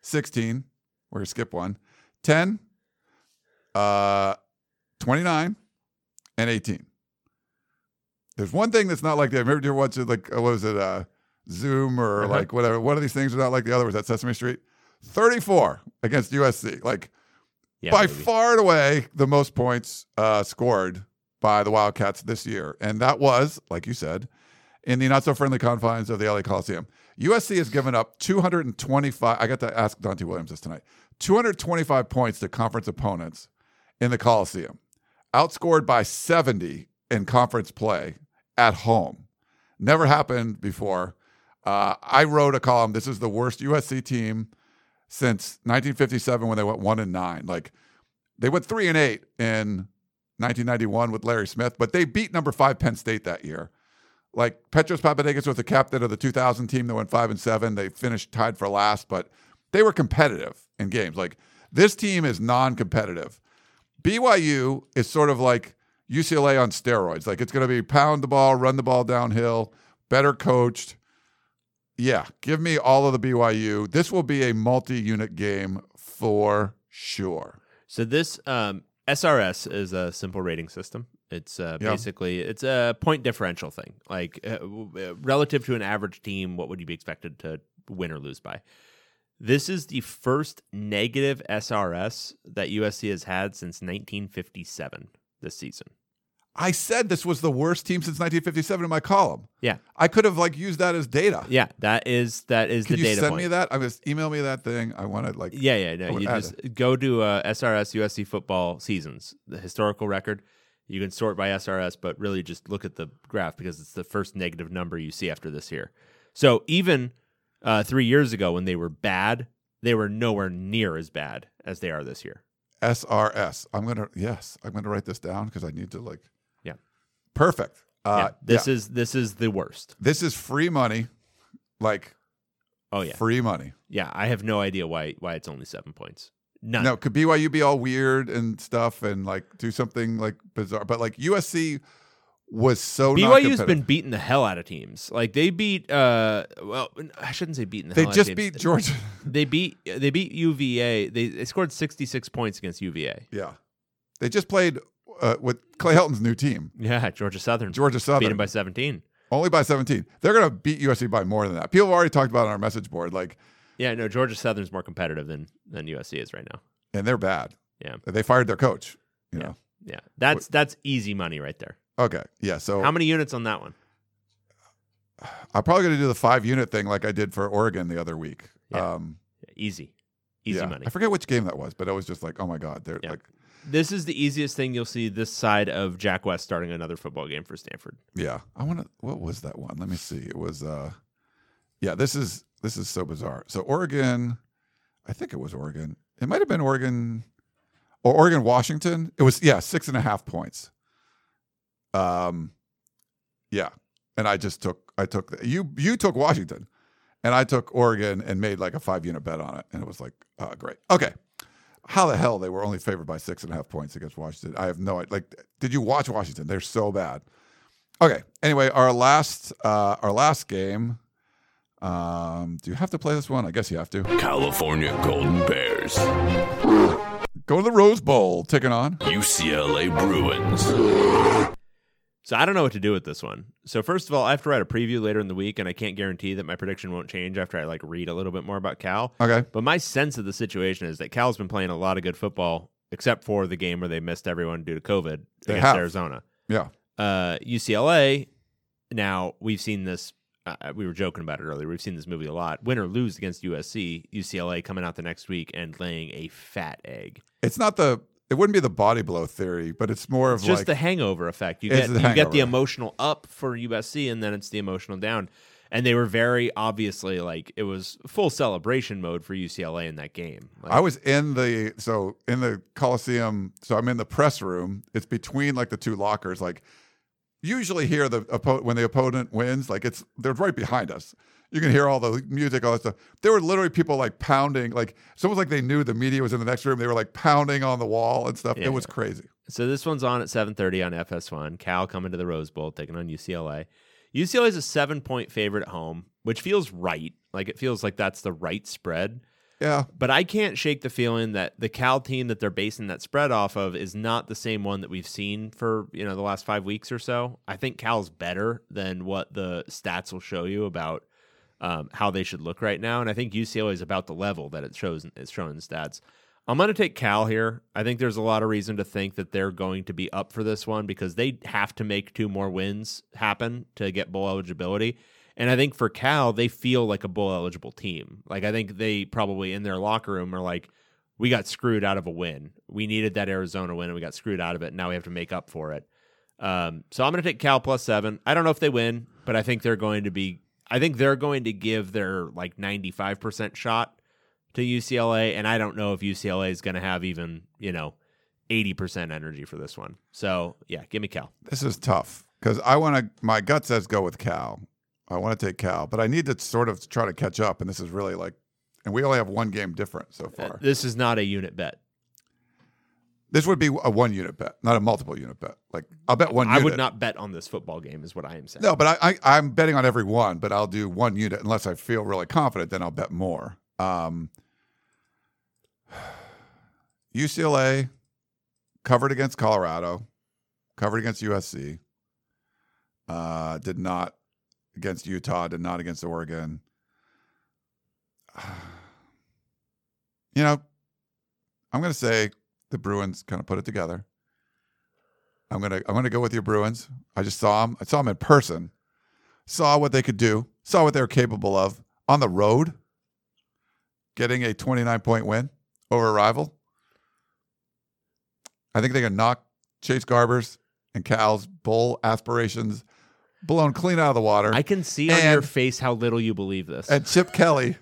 16. We're going to skip one. 10, uh, 29, and 18. There's one thing that's not like that. Remember you watch it like, what was it, uh, Zoom or Uh-huh. like whatever. One of these things are not like the other. Was that Sesame Street? 34 against USC. Like, Yeah, by baby. far and away the most points uh, scored by the Wildcats this year. And that was, like you said, in the not so friendly confines of the LA Coliseum. USC has given up 225. I got to ask Donte Williams this tonight 225 points to conference opponents in the Coliseum, outscored by 70 in conference play at home. Never happened before. Uh, I wrote a column. This is the worst USC team since 1957 when they went one and nine. Like they went three and eight in 1991 with Larry Smith, but they beat number five Penn State that year. Like Petros Papadakis was the captain of the 2000 team that went five and seven. They finished tied for last, but they were competitive in games. Like this team is non-competitive. BYU is sort of like UCLA on steroids. Like it's going to be pound the ball, run the ball downhill, better coached. Yeah, give me all of the BYU. This will be a multi-unit game for sure. So this um, SRS is a simple rating system. It's uh, Yeah. basically it's a point differential thing. Like uh, uh, relative to an average team, what would you be expected to win or lose by? This is the first negative SRS that USC has had since 1957 this season. I said this was the worst team since 1957 in my column. Yeah, I could have like used that as data. yeah. That is that is Can the you data send point. me that? I was email me that thing. I want to like. Yeah, yeah, no. You just go to uh, SRS USC football seasons, the historical record. You can sort by SRS, but really just look at the graph because it's the first negative number you see after this year. So even uh, three years ago, when they were bad, they were nowhere near as bad as they are this year. SRS. I'm gonna yes. I'm gonna write this down because I need to like. Perfect. Uh, yeah, this yeah. is this is the worst. this is free money, like Oh yeah, free money. yeah. I have no idea why why it's only seven points. None. No, could BYU be all weird and stuff and like do something like bizarre, but like USC was so not BYU's been beating the hell out of teams. Like they beat. uh Well, I shouldn't say beating the They hell. just out of teams. beat Georgia. They beat they beat UVA. They, they scored 66 points against UVA. yeah, they just played uh, with Clay Helton's new team, Yeah, Georgia Southern. Georgia Southern, Beaten by 17. only by 17. They're gonna beat USC by more than that. People have already talked about it on our message board, like, Yeah, no, Georgia Southern's more competitive than than USC is right now. and they're bad. Yeah. They fired their coach. You Yeah. know. Yeah, that's that's easy money right there. Okay. Yeah. So How many units on that one? I'm probably gonna do the five unit thing like I did for Oregon the other week. Yeah. Um, Easy, easy yeah. money. I forget which game that was, but it was just like, oh my god, they're Yeah. like, This is the easiest thing you'll see this side of Jack West starting another football game for Stanford. yeah. I want to. What was that one? Let me see. It was. uh Yeah. This is this is so bizarre. So Oregon, I think it was Oregon. It might have been Oregon or Oregon Washington. It was yeah six and a half points. Um, yeah, and I just took I took you you took Washington, and I took Oregon and made like a five unit bet on it, and it was like uh, great. Okay, how the hell they were only favored by six and a half points against Washington? I have no idea. Like, did you watch Washington? They're so bad. Okay. Anyway, our last uh, our last game. Um, do you have to play this one? I guess you have to. California Golden Bears, Go to the Rose Bowl, taking on. UCLA Bruins. So I don't know what to do with this one. So first of all, I have to write a preview later in the week, and I can't guarantee that my prediction won't change after I like read a little bit more about Cal. Okay. But my sense of the situation is that Cal's been playing a lot of good football, except for the game where they missed everyone due to COVID They against have. Arizona. Yeah. Uh, UCLA. Now we've seen this. Uh, we were joking about it earlier. We've seen this movie a lot. Win or lose against USC, UCLA coming out the next week and laying a fat egg. It's not the. It wouldn't be the body blow theory, but it's more of It's just like the hangover effect. You get the you get the emotional up for USC, and then it's the emotional down. And they were very obviously like it was full celebration mode for UCLA in that game. Like, I was in the so in the Coliseum. So I'm in the press room. It's between like the two lockers. Like usually here, the when the opponent wins, like it's they're right behind us. You can hear all the music, all that stuff. There were literally people like pounding, like it's almost like they knew the media was in the next room. They were like pounding on the wall and stuff. Yeah, it was crazy. So this one's on at 7:30 on FS1. Cal coming to the Rose Bowl taking on UCLA. UCLA is a 7-point favorite at home, which feels right. Like it feels like that's the right spread. Yeah, But I can't shake the feeling that the Cal team that they're basing that spread off of is not the same one that we've seen for, you know, the last 5 weeks or so. I think Cal's better than what the stats will show you about um, how they should look right now and I think UCLA is about the level that it shows it's showing in stats. I'm going to take Cal here. I think there's a lot of reason to think that they're going to be up for this one because they have to make two more wins happen to get bowl eligibility. And I think for Cal, they feel like a bowl eligible team. Like I think they probably in their locker room are like, we got screwed out of a win. We needed that Arizona win and we got screwed out of it. Now we have to make up for it. Um, so I'm going to take Cal plus seven. I don't know if they win, but I think they're going to be. I think they're going to give their like 95% shot to UCLA, and I don't know if UCLA is going to have even you know 80% energy for this one. So yeah, give me Cal. this is tough because I want to. My gut says go with Cal. I want to take Cal, but I need to sort of try to catch up. And this is really like, and we only have one game different so Uh, far. This is not a unit bet. This would be a one unit bet, not a multiple unit bet. Like I'll bet one. I unit. would not bet on this football game, is what I am saying. No, but I, I I'm betting on every one, but I'll do one unit unless I feel really confident. Then I'll bet more. Um, UCLA covered against Colorado, covered against USC. Uh, did not against Utah. Did not against Oregon. You know, I'm going to say the Bruins kind of put it together. I'm gonna I'm gonna go with your Bruins. I just saw them. I saw them in person. Saw what they could do. Saw what they were capable of on the road. Getting a 29 point win over a rival. I think they can knock Chase Garbers and Cal's bull aspirations blown clean out of the water. I can see on your face how little you believe this. and Chip Kelly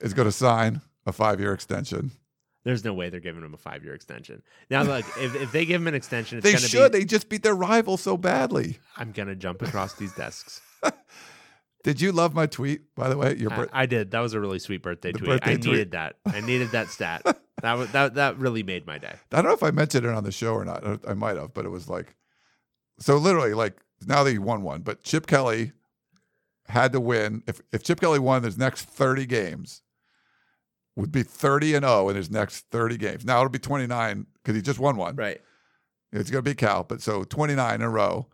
is going to sign a five year extension. There's no way they're giving him a five year extension. Now, look, if, if they give him an extension, it's They gonna should. be. They just beat their rival so badly. I'm gonna jump across these desks. Did you love my tweet, by the way? Your I, bir- I did. That was a really sweet birthday The tweet. birthday I tweet. needed that. I needed that stat. that was that that really made my day. I don't know if I mentioned it on the show or not. I- I might have, but it was like, so literally, like now that he won one, but Chip Kelly had to win. If if Chip Kelly won his next thirty games, would be thirty and zero in his next thirty games. Now it'll be twenty nine because he just won one. Right. It's going to be Cal, but so 29 in a row.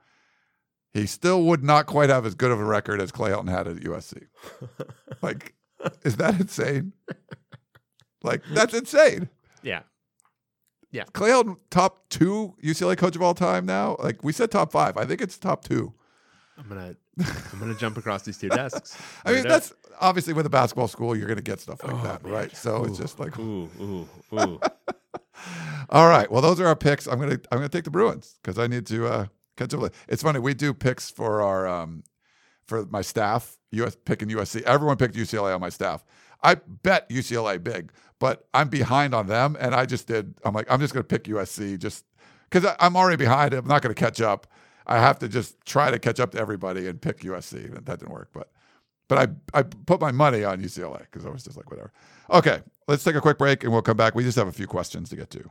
He still would not quite have as good of a record as Clay Helton had at USC. like, is that insane? Like, that's insane. Yeah. Yeah. Clay Helton, top two UCLA coach of all time now. Like, we said top five. I think it's top two. I'm gonna I'm gonna jump across these two desks. I mean, that's obviously with a basketball school, you're going to get stuff like Oh, that, man. right? So it's just like, ooh ooh ooh. All right. Well, those are our picks. I'm gonna I'm gonna take the Bruins because I need to uh, catch up. with It's funny we do picks for our um, for my staff. US picking USC. Everyone picked UCLA on my staff. I bet UCLA big, but I'm behind on them, and I just did. I'm like I'm just gonna pick USC just because I'm already behind. I'm not gonna catch up. I have to just try to catch up to everybody and pick USC. And that didn't work, but but I I put my money on UCLA because I was just like whatever. Okay, let's take a quick break and we'll come back. We just have a few questions to get to.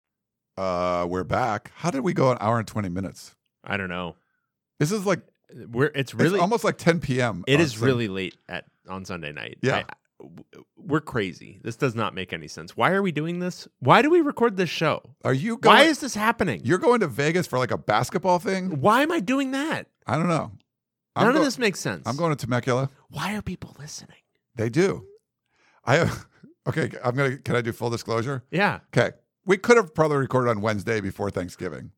Uh, we're back. How did we go an hour and 20 minutes? I don't know. This is like We're it's really it's almost like 10 p.m. It is on is Sun- really late at on Sunday night. Yeah. I- we're crazy. This does not make any sense. Why are we doing this? Why do we record this show? Are you going? Why is this happening? you're going to Vegas for like a basketball thing? Why am I doing that? I don't know. I'm None go- of this makes sense. I'm going to Temecula. Why are people listening? They do. I have. Okay, I'm gonna. Can I do full disclosure? Yeah. Okay, we could have probably recorded on Wednesday before Thanksgiving.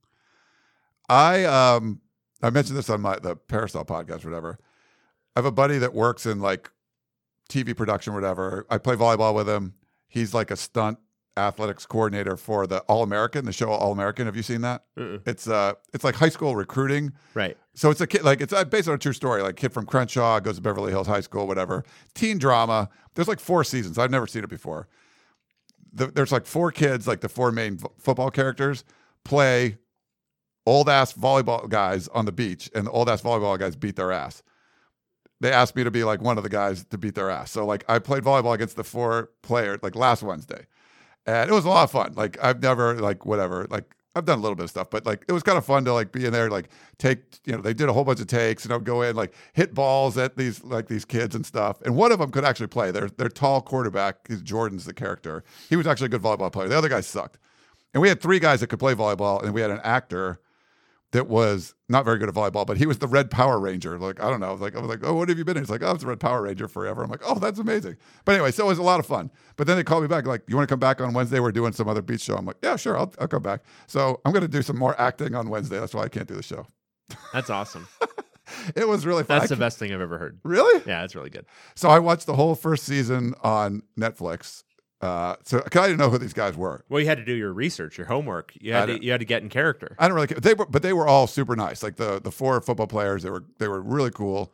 I um I mentioned this on my the Parasol podcast, or whatever. I have a buddy that works in like TV production, or whatever. I play volleyball with him. He's like a stunt athletics coordinator for the All American, the show All American. Have you seen that? It's uh, it's like high school recruiting. Right. So it's a kid, like it's uh, based on a true story. Like kid from Crenshaw goes to Beverly Hills High School, whatever. Teen drama. There's like four seasons. I've never seen it before. The, there's like four kids, like the four main football characters, play old ass volleyball guys on the beach, and the old ass volleyball guys beat their ass. They asked me to be like one of the guys to beat their ass. So like I played volleyball against the four players like last Wednesday, and it was a lot of fun. Like I've never like whatever like I've done a little bit of stuff, but like it was kind of fun to like be in there, like take you know they did a whole bunch of takes and I'd go in like hit balls at these like these kids and stuff. And one of them could actually play. Their their tall quarterback, Jordan's the character. He was actually a good volleyball player. The other guys sucked. And we had three guys that could play volleyball, and we had an actor that was not very good at volleyball, but he was the Red Power Ranger. Like I don't know, like I was like, oh, what have you been? in? He's like, oh, I was the Red Power Ranger forever. I'm like, oh, that's amazing. But anyway, so it was a lot of fun. But then they called me back, like, you want to come back on Wednesday? We're doing some other beach show. I'm like, yeah, sure, I'll, I'll come back. So I'm going to do some more acting on Wednesday. That's why I can't do the show. That's awesome. It was really fun. That's the best thing I've ever heard. Really? Yeah, that's really good. So I watched the whole first season on Netflix. Uh, so 'cause I didn't know who these guys were. Well, you had to do your research, your homework. You had to, you had to get in character. I don't really care. They were, but they were all super nice. Like the the four football players, they were they were really cool.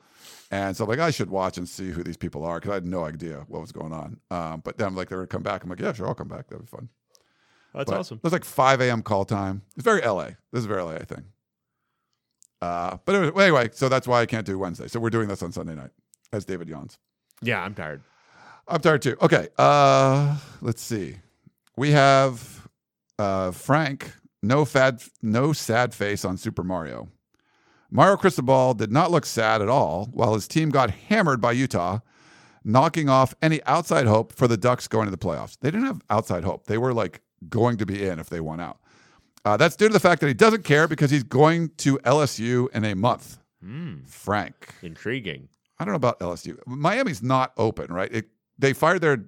And so I'm like, I should watch and see who these people are because I had no idea what was going on. Um, but then I'm like, they would come back. I'm like, yeah, sure, I'll come back. That'd be fun. That's But awesome. It was like 5 a.m. call time. It's very LA. This is very LA thing. Uh, but anyway, so that's why I can't do Wednesday. So we're doing this on Sunday night, as David yawns. Yeah, I'm tired. I'm tired too. Okay. Uh, let's see. We have uh, Frank. No fad. No sad face on Super Mario. Mario Cristobal did not look sad at all, while his team got hammered by Utah, knocking off any outside hope for the Ducks going to the playoffs. They didn't have outside hope. They were like going to be in if they won out. Uh, that's due to the fact that he doesn't care because he's going to LSU in a month. Frank. Intriguing. I don't know about LSU. Miami's not open, right? It, they fired their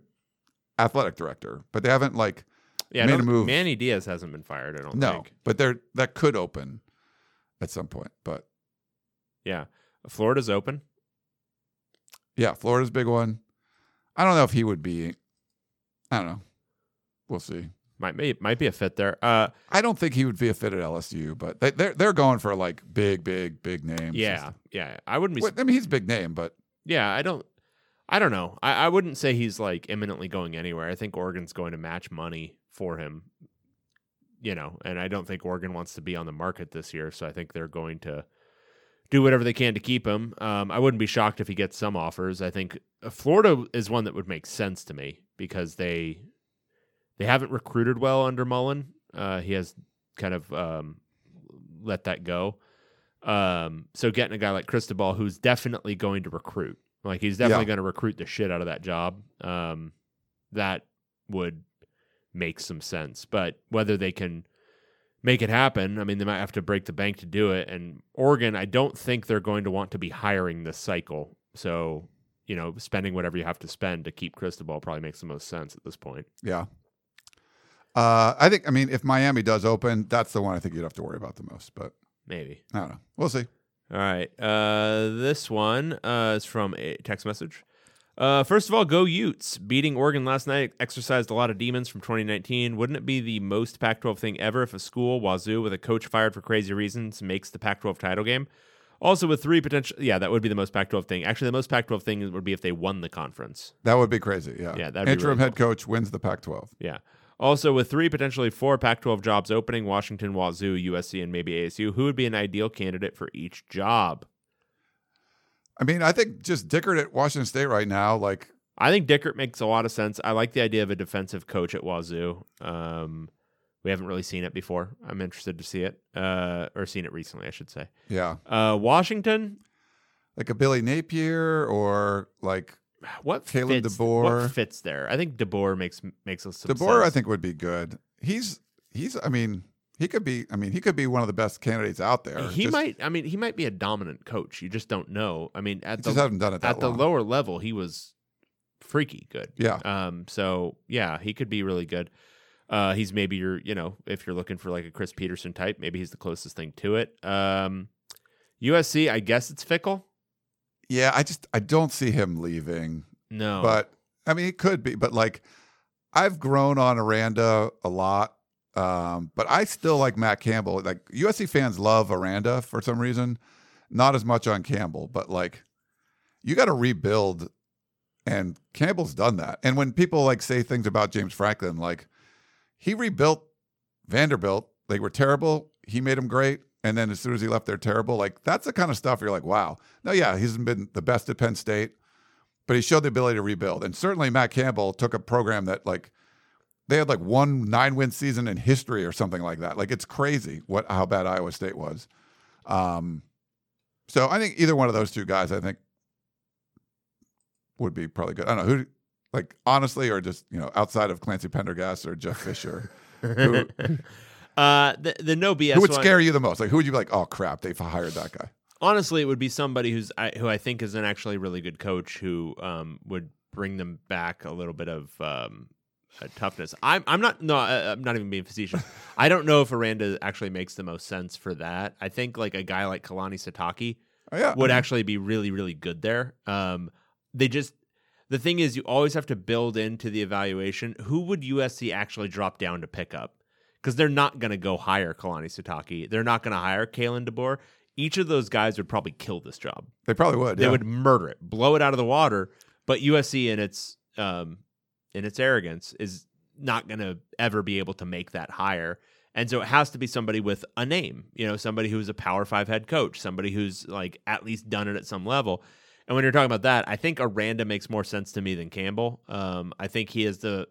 athletic director, but they haven't like Yeah, made a move. Manny Diaz hasn't been fired. I don't no, think. but they're that could open at some point. But Yeah, Florida's open. yeah, Florida's big one. I don't know if he would be. I don't know. We'll see. Might be might be a fit there. Uh, I don't think he would be a fit at LSU, but they, they're they're going for like big, big, big names. yeah, yeah. I wouldn't be. I mean, he's a big name, but Yeah, I don't. I don't know. I, I wouldn't say he's like imminently going anywhere. I think Oregon's going to match money for him. You know, and I don't think Oregon wants to be on the market this year, so I think they're going to do whatever they can to keep him. Um, I wouldn't be shocked if he gets some offers. I think uh, Florida is one that would make sense to me because they they haven't recruited well under Mullen. Uh, he has kind of um, let that go. Um, so getting a guy like Cristobal, who's definitely going to recruit, like he's definitely Yeah. going to recruit the shit out of that job. Um, that would make some sense. But whether they can make it happen, I mean, they might have to break the bank to do it. And Oregon, I don't think they're going to want to be hiring this cycle. So, you know, spending whatever you have to spend to keep Cristobal probably makes the most sense at this point. yeah. Uh, I think. I mean, if Miami does open, that's the one I think you'd have to worry about the most. But Maybe. I don't know. We'll see. All right. Uh, this one uh, is from a text message. Uh, first of all, go Utes. Beating Oregon last night exercised a lot of demons from 2019. Wouldn't it be the most Pac 12 thing ever if a school, Wazoo, with a coach fired for crazy reasons, makes the Pac 12 title game? Also, with three potential. Yeah, that would be the most Pac 12 thing. Actually, the most Pac 12 thing would be if they won the conference. That would be crazy. Yeah. Yeah, Interim really head coach wins the Pac-12. Yeah. Also, with three, potentially four Pac 12 jobs opening Washington, Wazoo, USC, and maybe ASU, who would be an ideal candidate for each job? I mean, I think just Dickert at Washington State right now, like I think Dickert makes a lot of sense. I like the idea of a defensive coach at Wazoo. Um, we haven't really seen it before. I'm interested to see it, uh, or seen it recently, I should say. yeah, Uh, Washington, like a Billy Napier or like what Kalen fits, DeBoer. What fits there? I think DeBoer makes makes us DeBoer. I think would be good. He's he's. I mean, he could be. I mean, he could be one of the best candidates out there. he Just- might. I mean, he might be a dominant coach. You just don't know. I mean, at He the just hasn't done it at the lower level, he was freaky good. Yeah. Um. So yeah, he could be really good. Uh, he's maybe your, you know, if you're looking for like a Chris Petersen type, maybe he's the closest thing to it. Um, USC, I guess it's Fickell. Yeah, I just I don't see him leaving. No, But I mean, it could be. But like, I've grown on Aranda a lot. Um, but I still like Matt Campbell. Like USC fans love Aranda for some reason, not as much on Campbell. But like, you got to rebuild, and Campbell's done that. And when people like say things about James Franklin, like he rebuilt Vanderbilt, they were terrible. He made them great. And then as soon as he left, they're terrible. Like that's the kind of stuff you're like, wow. No, yeah, he hasn't been the best at Penn State, but he showed the ability to rebuild. And certainly Matt Campbell took a program that like they had like one nine win season in history or something like that. Like it's crazy what how bad Iowa State was. Um, so I think either one of those two guys, I think, would be probably good. I don't know who, like honestly, or just you know outside of Clancy Pendergast or Jeff Fisher, who, uh, the the no BS who would one- scare you the most? Like who would you be like? Oh crap, they've hired that guy. honestly, it would be somebody who's I, who I think is an actually really good coach who um, would bring them back a little bit of um, uh, toughness. I'm I'm not no I'm not even being facetious. I don't know if Aranda actually makes the most sense for that. I think like a guy like Kalani Sitake Oh, yeah, would actually be really really good there. Um, they just the thing is you always have to build into the evaluation who would USC actually drop down to pick up because they're not going to go hire Kalani Sitake. They're not going to hire Kalen DeBoer. Each of those guys would probably kill this job. they probably would. They yeah. would murder it, blow it out of the water. But USC in its um, in its arrogance is not going to ever be able to make that hire. And so it has to be somebody with a name, you know, somebody who's a Power Five head coach, somebody who's like at least done it at some level. And when you're talking about that, I think Aranda makes more sense to me than Campbell. Um, I think he is the.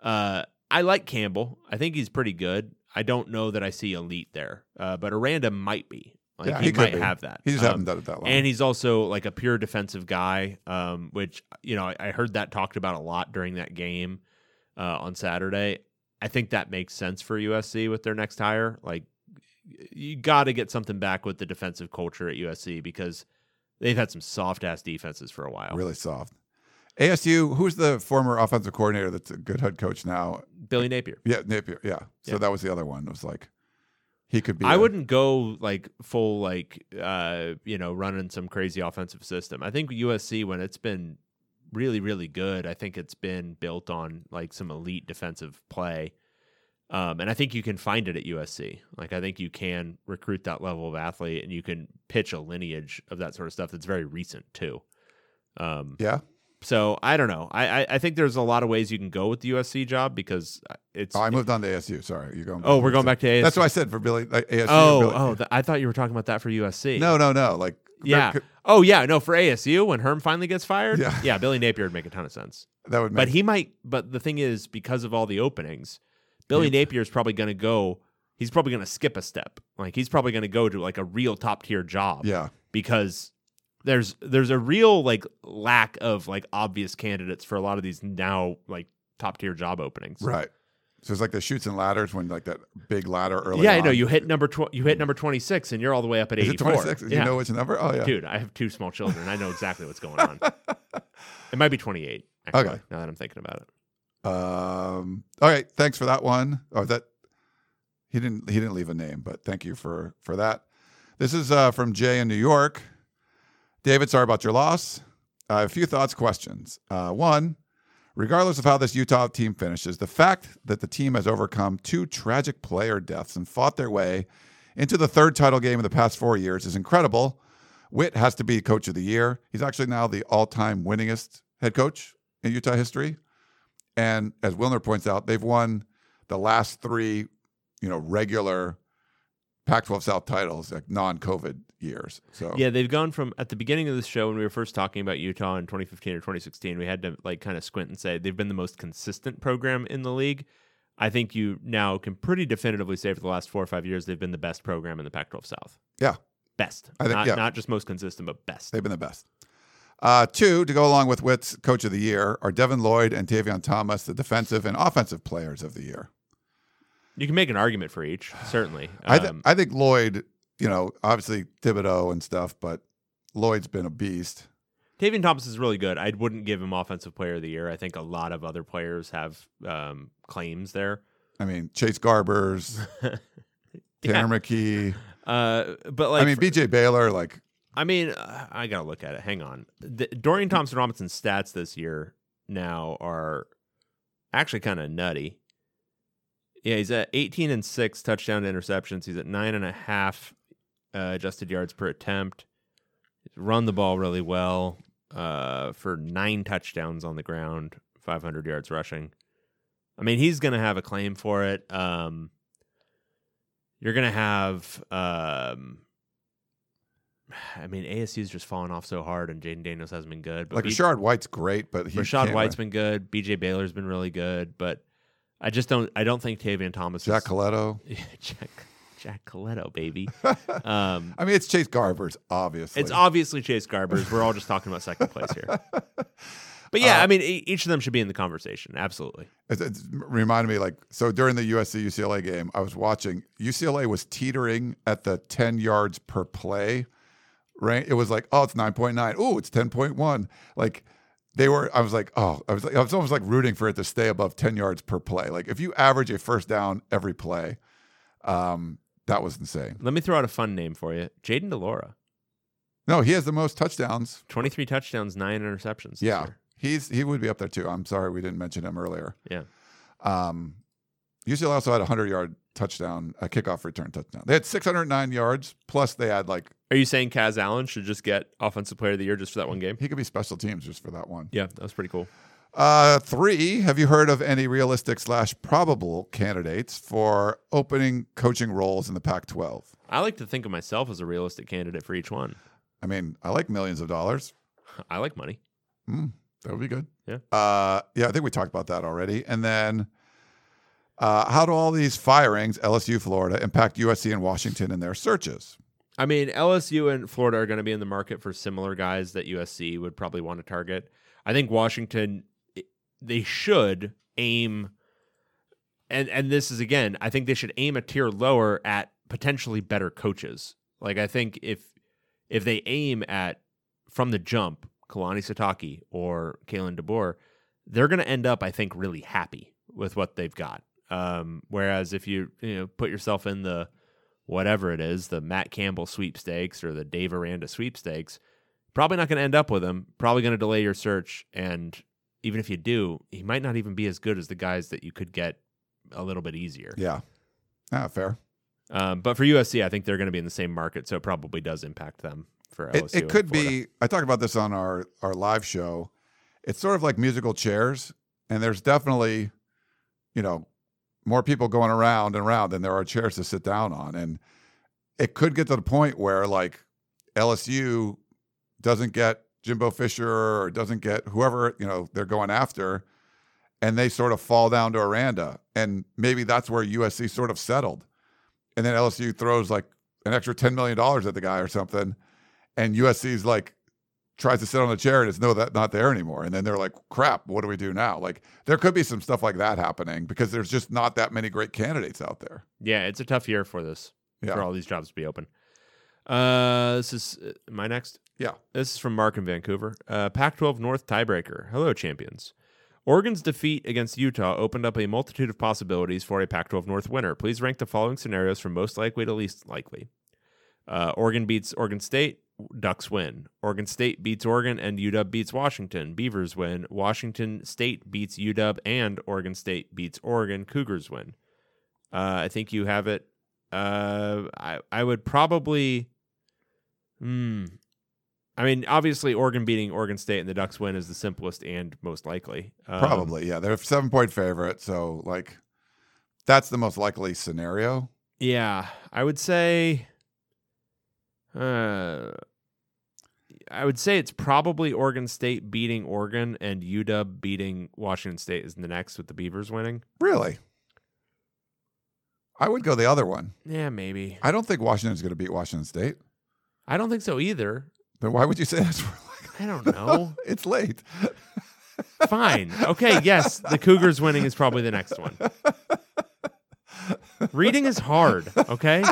Uh, I like Campbell. I think he's pretty good. I don't know that I see elite there, uh, but Aranda might be. Like Yeah, he, he might be. have that. He just Um, hasn't done it that long. And he's also like a pure defensive guy, um, which you know I, I heard that talked about a lot during that game uh, on Saturday. I think that makes sense for USC with their next hire. Like you got to get something back with the defensive culture at USC because they've had some soft ass defenses for a while. really soft. ASU, who's the former offensive coordinator that's a good head coach now? Billy Napier. Yeah, Napier. Yeah. So Yeah. that was the other one. It was like he could be. I a- wouldn't go like full like uh you know running some crazy offensive system. I think USC when it's been really really good, I think it's been built on like some elite defensive play. Um, and I think you can find it at USC. Like I think you can recruit that level of athlete, and you can pitch a lineage of that sort of stuff that's very recent too. Um, Yeah. So I don't know. I, I I think there's a lot of ways you can go with the USC job because uh, it's. Oh, I moved on to ASU. Sorry, you're going. Oh, we're going back to ASU. That's what I said for Billy. Like, ASU. oh Billy. oh, th- I thought you were talking about that for USC. no, no, no. Like Yeah. Oh yeah. No, for ASU when Herm finally gets fired. Yeah. Yeah. Billy Napier would make a ton of sense. that would make. But he might. But the thing is, because of all the openings, Billy Napier is probably going to go. He's probably going to skip a step. Like he's probably going to go to like a real top tier job. yeah. Because there's there's a real like lack of like obvious candidates for a lot of these now like top tier job openings. Right. So it's like the Chutes and Ladders when like that big ladder early. Yeah, I know. You hit number tw- you hit number twenty six, and you're all the way up at eighty four. 26? You know which number? Oh yeah. Dude, I have two small children. I know exactly what's going on. it might be 28, actually, Okay. now that I'm thinking about it. Um. All right. Thanks for that one. Oh, that he didn't. He didn't leave a name, but thank you for for that. This is uh, from Jay in New York. David, sorry about your loss. Uh, a few thoughts, questions. Uh, one, regardless of how this Utah team finishes, the fact that the team has overcome two tragic player deaths and fought their way into the third title game in the past four years is incredible. Whitt has to be coach of the year. He's actually now the all-time winningest head coach in Utah history. And as Wilner points out, they've won the last three, you know, regular Pac-12 South titles, like non-COVID years. So Yeah, they've gone from at the beginning of the show when we were first talking about Utah in 2015 or 2016, we had to like kind of squint and say they've been the most consistent program in the league. I think you now can pretty definitively say for the last four or five years they've been the best program in the Pac-12 South. yeah, Best, I think- not, yeah. not just most consistent, but best. they've been the best. Uh, two, to go along with Whitt's coach of the year, are Devin Lloyd and Tavion Thomas, the defensive and offensive players of the year. You can make an argument for each, certainly. I, th- Um, I think Lloyd, you know, obviously Thibodeaux and stuff, but Lloyd's been a beast. Tavion Thomas is really good. I wouldn't give him Offensive Player of the Year. I think a lot of other players have um, claims there. I mean, Chase Garbers, Tanner McKee. Uh, but like, I mean, BJ Baylor, like, I mean, uh, I gotta look at it. Hang on. The, Dorian Thompson Robinson's stats this year now are actually kind of nutty. Yeah, he's at 18 and six touchdown to interceptions. He's at nine and a half uh, adjusted yards per attempt. He's run the ball really well uh, for nine touchdowns on the ground, 500 yards rushing. I mean, he's going to have a claim for it. Um, you're going to have, um, I mean, ASU's just fallen off so hard, and Jayden Daniels hasn't been good. But like B- Rashard White's great, but he Rachaad White's run. been good. BJ Baylor's been really good, but I just don't. I don't think Tavion Thomas. Jack is, Colletto. Jack Jack Colletto, baby. um, I mean, it's Chase Garbers, obviously. it's obviously Chase Garbers. We're all just talking about second place here. But yeah, Uh, I mean, e- each of them should be in the conversation. Absolutely. It's, it's reminded me like so during the USC UCLA game, I was watching UCLA was teetering at the 10 yards per play. Right? It was like, oh, it's 9.9. Oh, it's 10.1. Like they were I was like, oh, I was like, I was almost like rooting for it to stay above 10 yards per play. Like if you average a first down every play, um, that was insane. Let me throw out a fun name for you. Jayden de Laura. No, he has the most touchdowns. 23 touchdowns, nine interceptions. Yeah. year. He's he would be up there too. I'm sorry we didn't mention him earlier. Yeah. Um, UCLA also had a 100 yard touchdown, a kickoff return touchdown. They had 609 yards, plus they had like, Are you saying Kaz Allen should just get Offensive Player of the Year just for that one game? he could be special teams just for that one. Yeah, that was pretty cool. Uh, three, have you heard of any realistic slash probable candidates for opening coaching roles in the Pac 12? I like to think of myself as a realistic candidate for each one. I mean, I like millions of dollars. I like money. That would be good. Yeah. Uh, yeah, I think we talked about that already. And then, uh, how do all these firings, LSU, Florida, impact USC and Washington in their searches? I mean, LSU and Florida are going to be in the market for similar guys that USC would probably want to target. I think Washington they should aim and and this is again, I think they should aim a tier lower at potentially better coaches. Like I think if if they aim at from the jump, Kalani Sitake or Kalen DeBoer, they're going to end up I think really happy with what they've got. Um, whereas if you you know put yourself in the whatever it is, the Matt Campbell sweepstakes or the Dave Aranda sweepstakes, probably not going to end up with him. Probably going to delay your search. And even if you do, he might not even be as good as the guys that you could get a little bit easier. Yeah. Ah, fair. Um, but for USC, I think they're going to be in the same market, so it probably does impact them for LSU. It, it could be. I talked about this on our our live show. It's sort of like musical chairs, and there's definitely, you know, more people going around and around than there are chairs to sit down on, and it could get to the point where like LSU doesn't get Jimbo Fisher or doesn't get whoever you know they're going after, and they sort of fall down to Aranda, and maybe that's where USC sort of settled, and then LSU throws like an extra ten million dollars at the guy or something and USC's like tries to sit on the chair and it's no that not there anymore and then they're like crap what do we do now like there could be some stuff like that happening because there's just not that many great candidates out there Yeah, it's a tough year for this, Yeah. for all these jobs to be open. Uh, this is uh, my next. yeah This is from Mark in Vancouver. Uh, Pac 12 North tiebreaker. Hello, champions. Oregon's defeat against Utah opened up a multitude of possibilities for a Pac 12 North winner. Please rank the following scenarios from most likely to least likely. Uh, Oregon beats Oregon State, Ducks win. Oregon State beats Oregon, and UW beats Washington. Beavers win. Washington State beats UW, and Oregon State beats Oregon. Cougars win. Uh, I think you have it. Uh, I I would probably. Hmm. I mean, obviously, Oregon beating Oregon State and the Ducks win is the simplest and most likely. Um, probably yeah they're a seven point favorite so like that's the most likely scenario Yeah, I would say. Uh, I would say it's probably Oregon State beating Oregon and UW beating Washington State is the next with the Beavers winning. really i would go the other one Yeah, maybe. i don't think washington's going to beat washington state I don't think so either. then why would you say that's I don't know. it's late Fine. Okay. Yes, the Cougars winning is probably the next one. Reading is hard. Okay.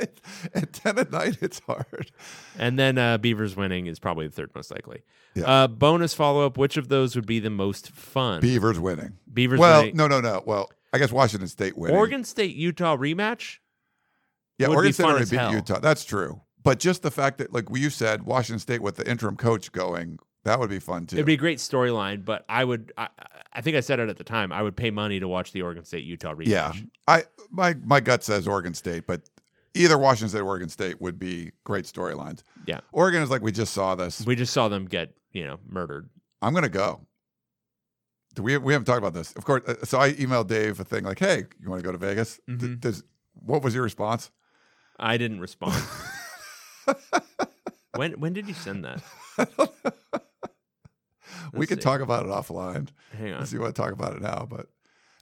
at 10 at night it's hard And then uh, Beavers winning is probably the third most likely. Yeah. Uh, bonus follow up: Which of those would be the most fun? beavers winning Beavers well winning. no no no well i guess washington state winning Oregon State Utah rematch. Yeah, Oregon State already beat hell. Utah. That's true. But just the fact that, like you said, Washington State with the interim coach going, that would be fun too. It'd be a great storyline, but I would. I, I think I said it at the time. I would pay money to watch the Oregon State Utah rematch. yeah, I my my gut says Oregon State, but either Washington State or Oregon State would be great storylines. Yeah. Oregon is like we just saw this. We just saw them get you know murdered. I'm gonna go. Do we we haven't talked about this, of course. uh, So I emailed Dave a thing like, "Hey, you want to go to Vegas?" Mm-hmm. does what was your response? I didn't respond. when when did you send that? we see. talk about it offline. Hang on. Unless you want to talk about it now, but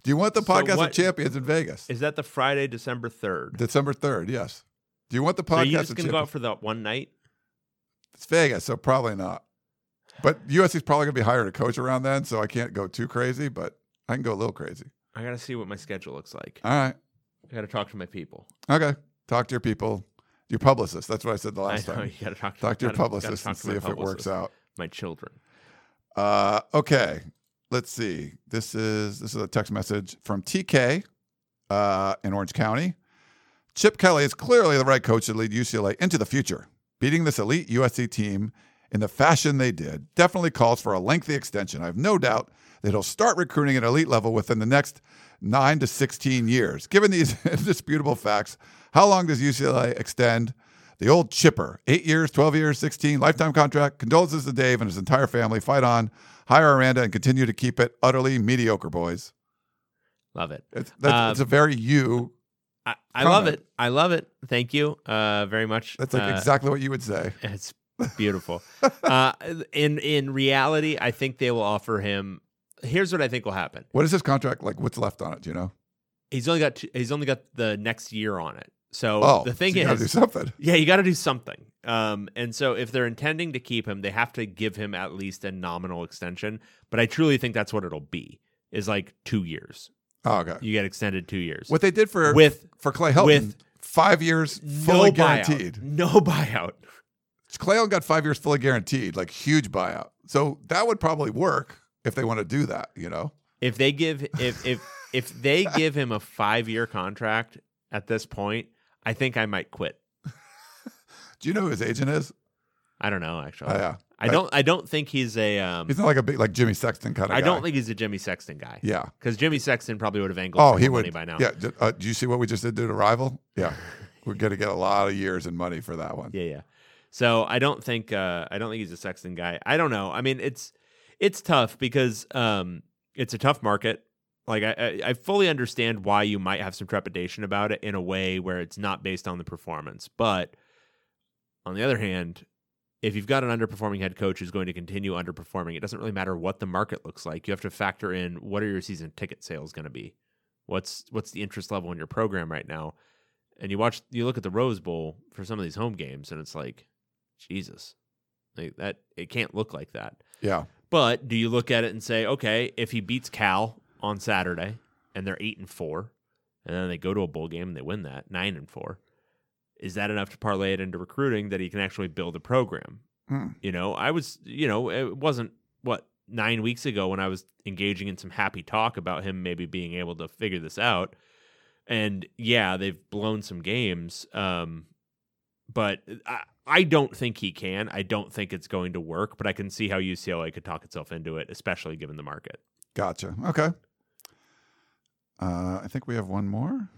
do you want the So podcast what- of champions in Vegas? Is that the Friday, December third? December third, yes. Do you want the podcast? are you just gonna go out for the one night? It's Vegas, so probably not. But USC's probably gonna be hired a coach around then, so I can't go too crazy, but I can go a little crazy. I gotta see what my schedule looks like. All right. I gotta talk to my people. Okay. Talk to your people, your publicist. That's what I said the last I know time. you gotta talk to, Talk to your gotta- gotta publicist talk and to see if it works out. My children. Uh, okay, let's see. This is this is a text message from TK uh, in Orange County. Chip Kelly is clearly the right coach to lead UCLA into the future. Beating this elite USC team in the fashion they did definitely calls for a lengthy extension. I have no doubt that he'll start recruiting at elite level within the next nine to 16 years. Given these indisputable facts, how long does UCLA extend The old chipper, eight years, 12 years, 16, lifetime contract. Condolences to Dave and his entire family. Fight on. Hire Aranda and continue to keep it utterly mediocre, boys. Love it. It's, that's, Um, it's a very you. I, I love it. I love it. Thank you uh, very much. That's like Uh, exactly what you would say. It's beautiful. uh, in in reality, I think they will offer him. Here's what I think will happen. What is his contract like? What's left on it? Do you know? He's only got two, he's only got the next year on it. So Oh, the thing so is, do something. yeah, you got to do something. Um, and so if they're intending to keep him, they have to give him at least a nominal extension. But I truly think that's what it'll be. Is like two years. Oh, okay. You get extended two years. What they did for With- for Clay Helton, with five years no fully buyout. guaranteed. No buyout. Clay Helton got five years fully guaranteed, like huge buyout. So that would probably work if they want to do that. You know, If they give if if if they give him a five year contract at this point, I think I might quit. do you know who his agent is? I don't know actually. Oh, yeah. I don't. I don't think he's a. Um, He's not like a big like Jimmy Sexton kind of. I don't think he's a Jimmy Sexton guy. Yeah. because Jimmy Sexton probably would have angled. Oh, some he more would. money by now. Yeah. Uh, do you see what we just did to the rival? Yeah. We're going to get a lot of years and money for that one. yeah, yeah. So I don't think. Uh, I don't think he's a Sexton guy. I don't know. I mean, it's it's tough because um, it's a tough market. Like I, I, fully understand why you might have some trepidation about it in a way where it's not based on the performance, but on the other hand, if you've got an underperforming head coach who's going to continue underperforming, it doesn't really matter what the market looks like. You have to factor in what are your season ticket sales going to be? What's what's the interest level in your program right now? And you watch you look at the Rose Bowl for some of these home games and it's like Jesus. Like that it can't look like that. Yeah. But do you look at it and say, okay, if he beats Cal on Saturday and they're 8 and 4 and then they go to a bowl game and they win that, 9 and 4, is that enough to parlay it into recruiting that he can actually build a program? Hmm. You know, I was, you know, it wasn't what nine weeks ago when I was engaging in some happy talk about him maybe being able to figure this out. And yeah, they've blown some games, um, but I, I don't think he can. I don't think it's going to work. But I can see how UCLA could talk itself into it, especially given the market. Gotcha. Okay. Uh, I think we have one more.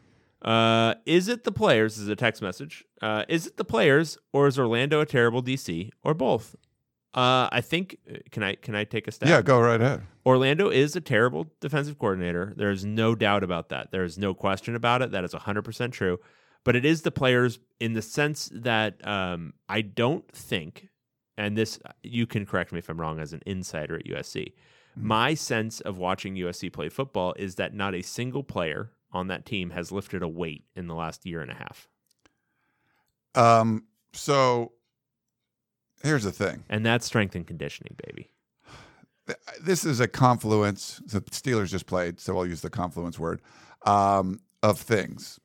Uh, is it the players? This is a text message. Uh, is it the players, or is Orlando a terrible DC, or both? Uh, I think. Can I can I take a stab? Yeah, go right ahead. Orlando is a terrible defensive coordinator. There's no doubt about that. There is no question about it. That is 100% true. But it is the players in the sense that um, I don't think, and this, you can correct me if I'm wrong as an insider at USC. My sense of watching USC play football is that not a single player on that team has lifted a weight in the last year and a half. Um, so here's the thing. And that's strength and conditioning, baby. This is a confluence. The Steelers just played, so I'll use the confluence word um, of things.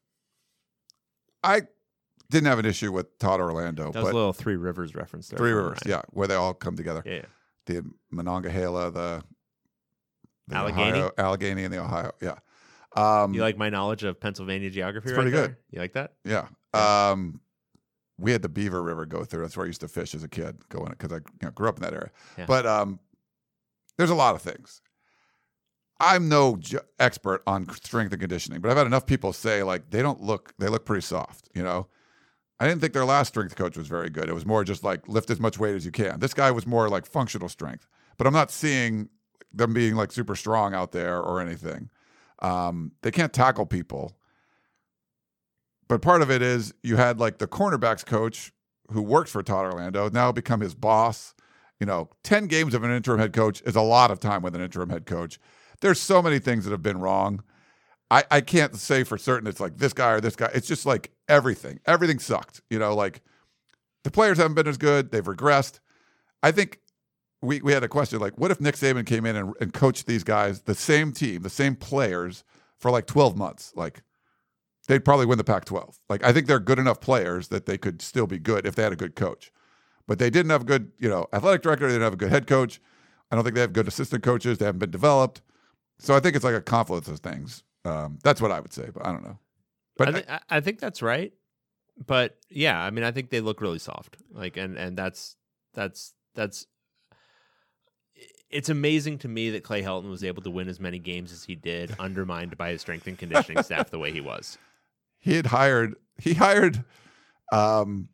I didn't have an issue with Todd Orlando, That was but a little Three Rivers reference there. Three Rivers, Ryan. yeah, where they all come together. Yeah. The Monongahela, the, the Allegheny? Ohio, Allegheny, and the Ohio. Yeah. Um, You like my knowledge of Pennsylvania geography? It's right pretty there? good. You like that? Yeah. Um, we had the Beaver River go through. That's where I used to fish as a kid, going because I you know, grew up in that area. Yeah. But um, there's a lot of things. I'm no ju- expert on strength and conditioning, but I've had enough people say like they don't look they look pretty soft. You know, I didn't think their last strength coach was very good. It was more just like lift as much weight as you can. This guy was more like functional strength, but I'm not seeing them being like super strong out there or anything. Um, they can't tackle people. But part of it is you had like the cornerbacks coach who worked for Todd Orlando now become his boss. You know, 10 games of an interim head coach is a lot of time with an interim head coach. There's so many things that have been wrong. I, I can't say for certain it's like this guy or this guy. It's just like everything. Everything sucked. You know, like the players haven't been as good. They've regressed. I think we, we had a question like, what if Nick Saban came in and, and coached these guys, the same team, the same players for like 12 months? Like, they'd probably win the Pac 12. Like, I think they're good enough players that they could still be good if they had a good coach. But they didn't have a good, you know, athletic director. They didn't have a good head coach. I don't think they have good assistant coaches. They haven't been developed. So I think it's like a confluence of things. Um, that's what I would say, but I don't know. But I, thi- I, I think that's right. But yeah, I mean, I think they look really soft. Like, and and that's that's that's. It's amazing to me that Clay Helton was able to win as many games as he did, undermined by his strength and conditioning staff the way he was. he had hired he hired um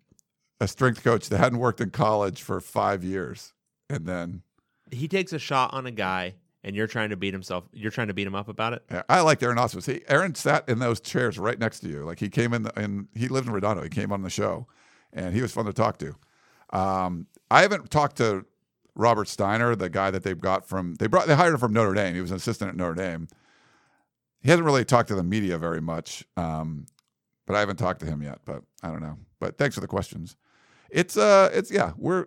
a strength coach that hadn't worked in college for five years, and then He takes a shot on a guy, and you're trying to beat himself. You're trying to beat him up about it. Yeah, I liked Aaron Ausmus. He, Aaron sat in those chairs right next to you. Like he came in, the, and he lived in Redondo. He came on the show, and he was fun to talk to. Um, I haven't talked to Robert Steiner, the guy that they've got from they brought they hired him from Notre Dame. He was an assistant at Notre Dame. He hasn't really talked to the media very much, um, but I haven't talked to him yet. But I don't know. But thanks for the questions. It's uh, it's yeah. We're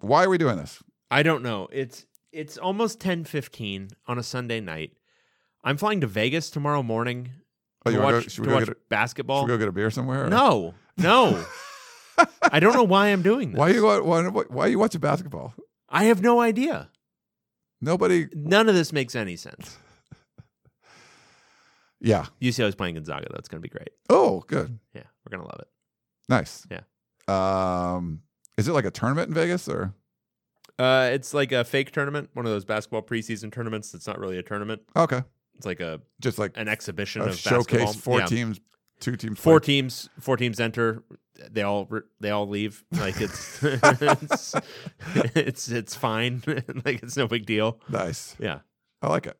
why are we doing this? I don't know. It's it's almost ten fifteen on a Sunday night. I'm flying to Vegas tomorrow morning Oh, to watch, go- should we to watch get a- basketball. Should we go get a beer somewhere? or- no, no. I don't know why I'm doing this. Why you why, why are you watching basketball? I have no idea. Nobody. None of this makes any sense. Yeah. UCLA is playing Gonzaga. though. It's going to be great. Oh, good. Yeah, we're going to love it. Nice. Yeah. Um, is it like a tournament in Vegas or? Uh, it's like a fake tournament, one of those basketball preseason tournaments. That's not really a tournament. Okay. It's like a Just like an exhibition a of showcase. basketball. Four Yeah. teams, two teams. Four play. teams. Four teams enter. They all they all leave. Like it's it's, it's it's fine. like it's no big deal. Nice. Yeah. I like it.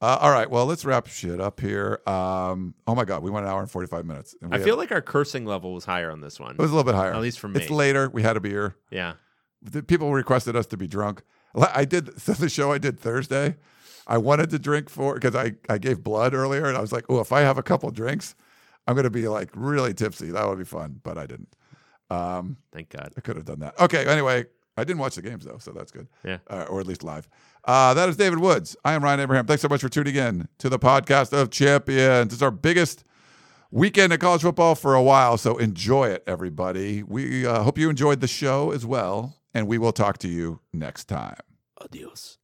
Uh, all right. Well, let's wrap shit up here. Um, oh my God, we went an hour and forty five minutes. And I feel like our cursing level was higher on this one. it was a little bit higher. At least for me It's later. We had a beer. Yeah. the people requested us to be drunk. I did so the show I did Thursday. I wanted to drink for because I I gave blood earlier, and I was like, oh, if I have a couple drinks, I'm gonna be like really tipsy. That would be fun, but I didn't. Um, Thank God. I could have done that. Okay. Anyway, I didn't watch the games though, so that's good. Yeah. Uh, or at least live. Uh, that is David Woods. I am Ryan Abraham. Thanks so much for tuning in to the podcast of champions. It's our biggest weekend of college football for a while, so enjoy it, everybody. We uh, hope you enjoyed the show as well, and we will talk to you next time. Adios.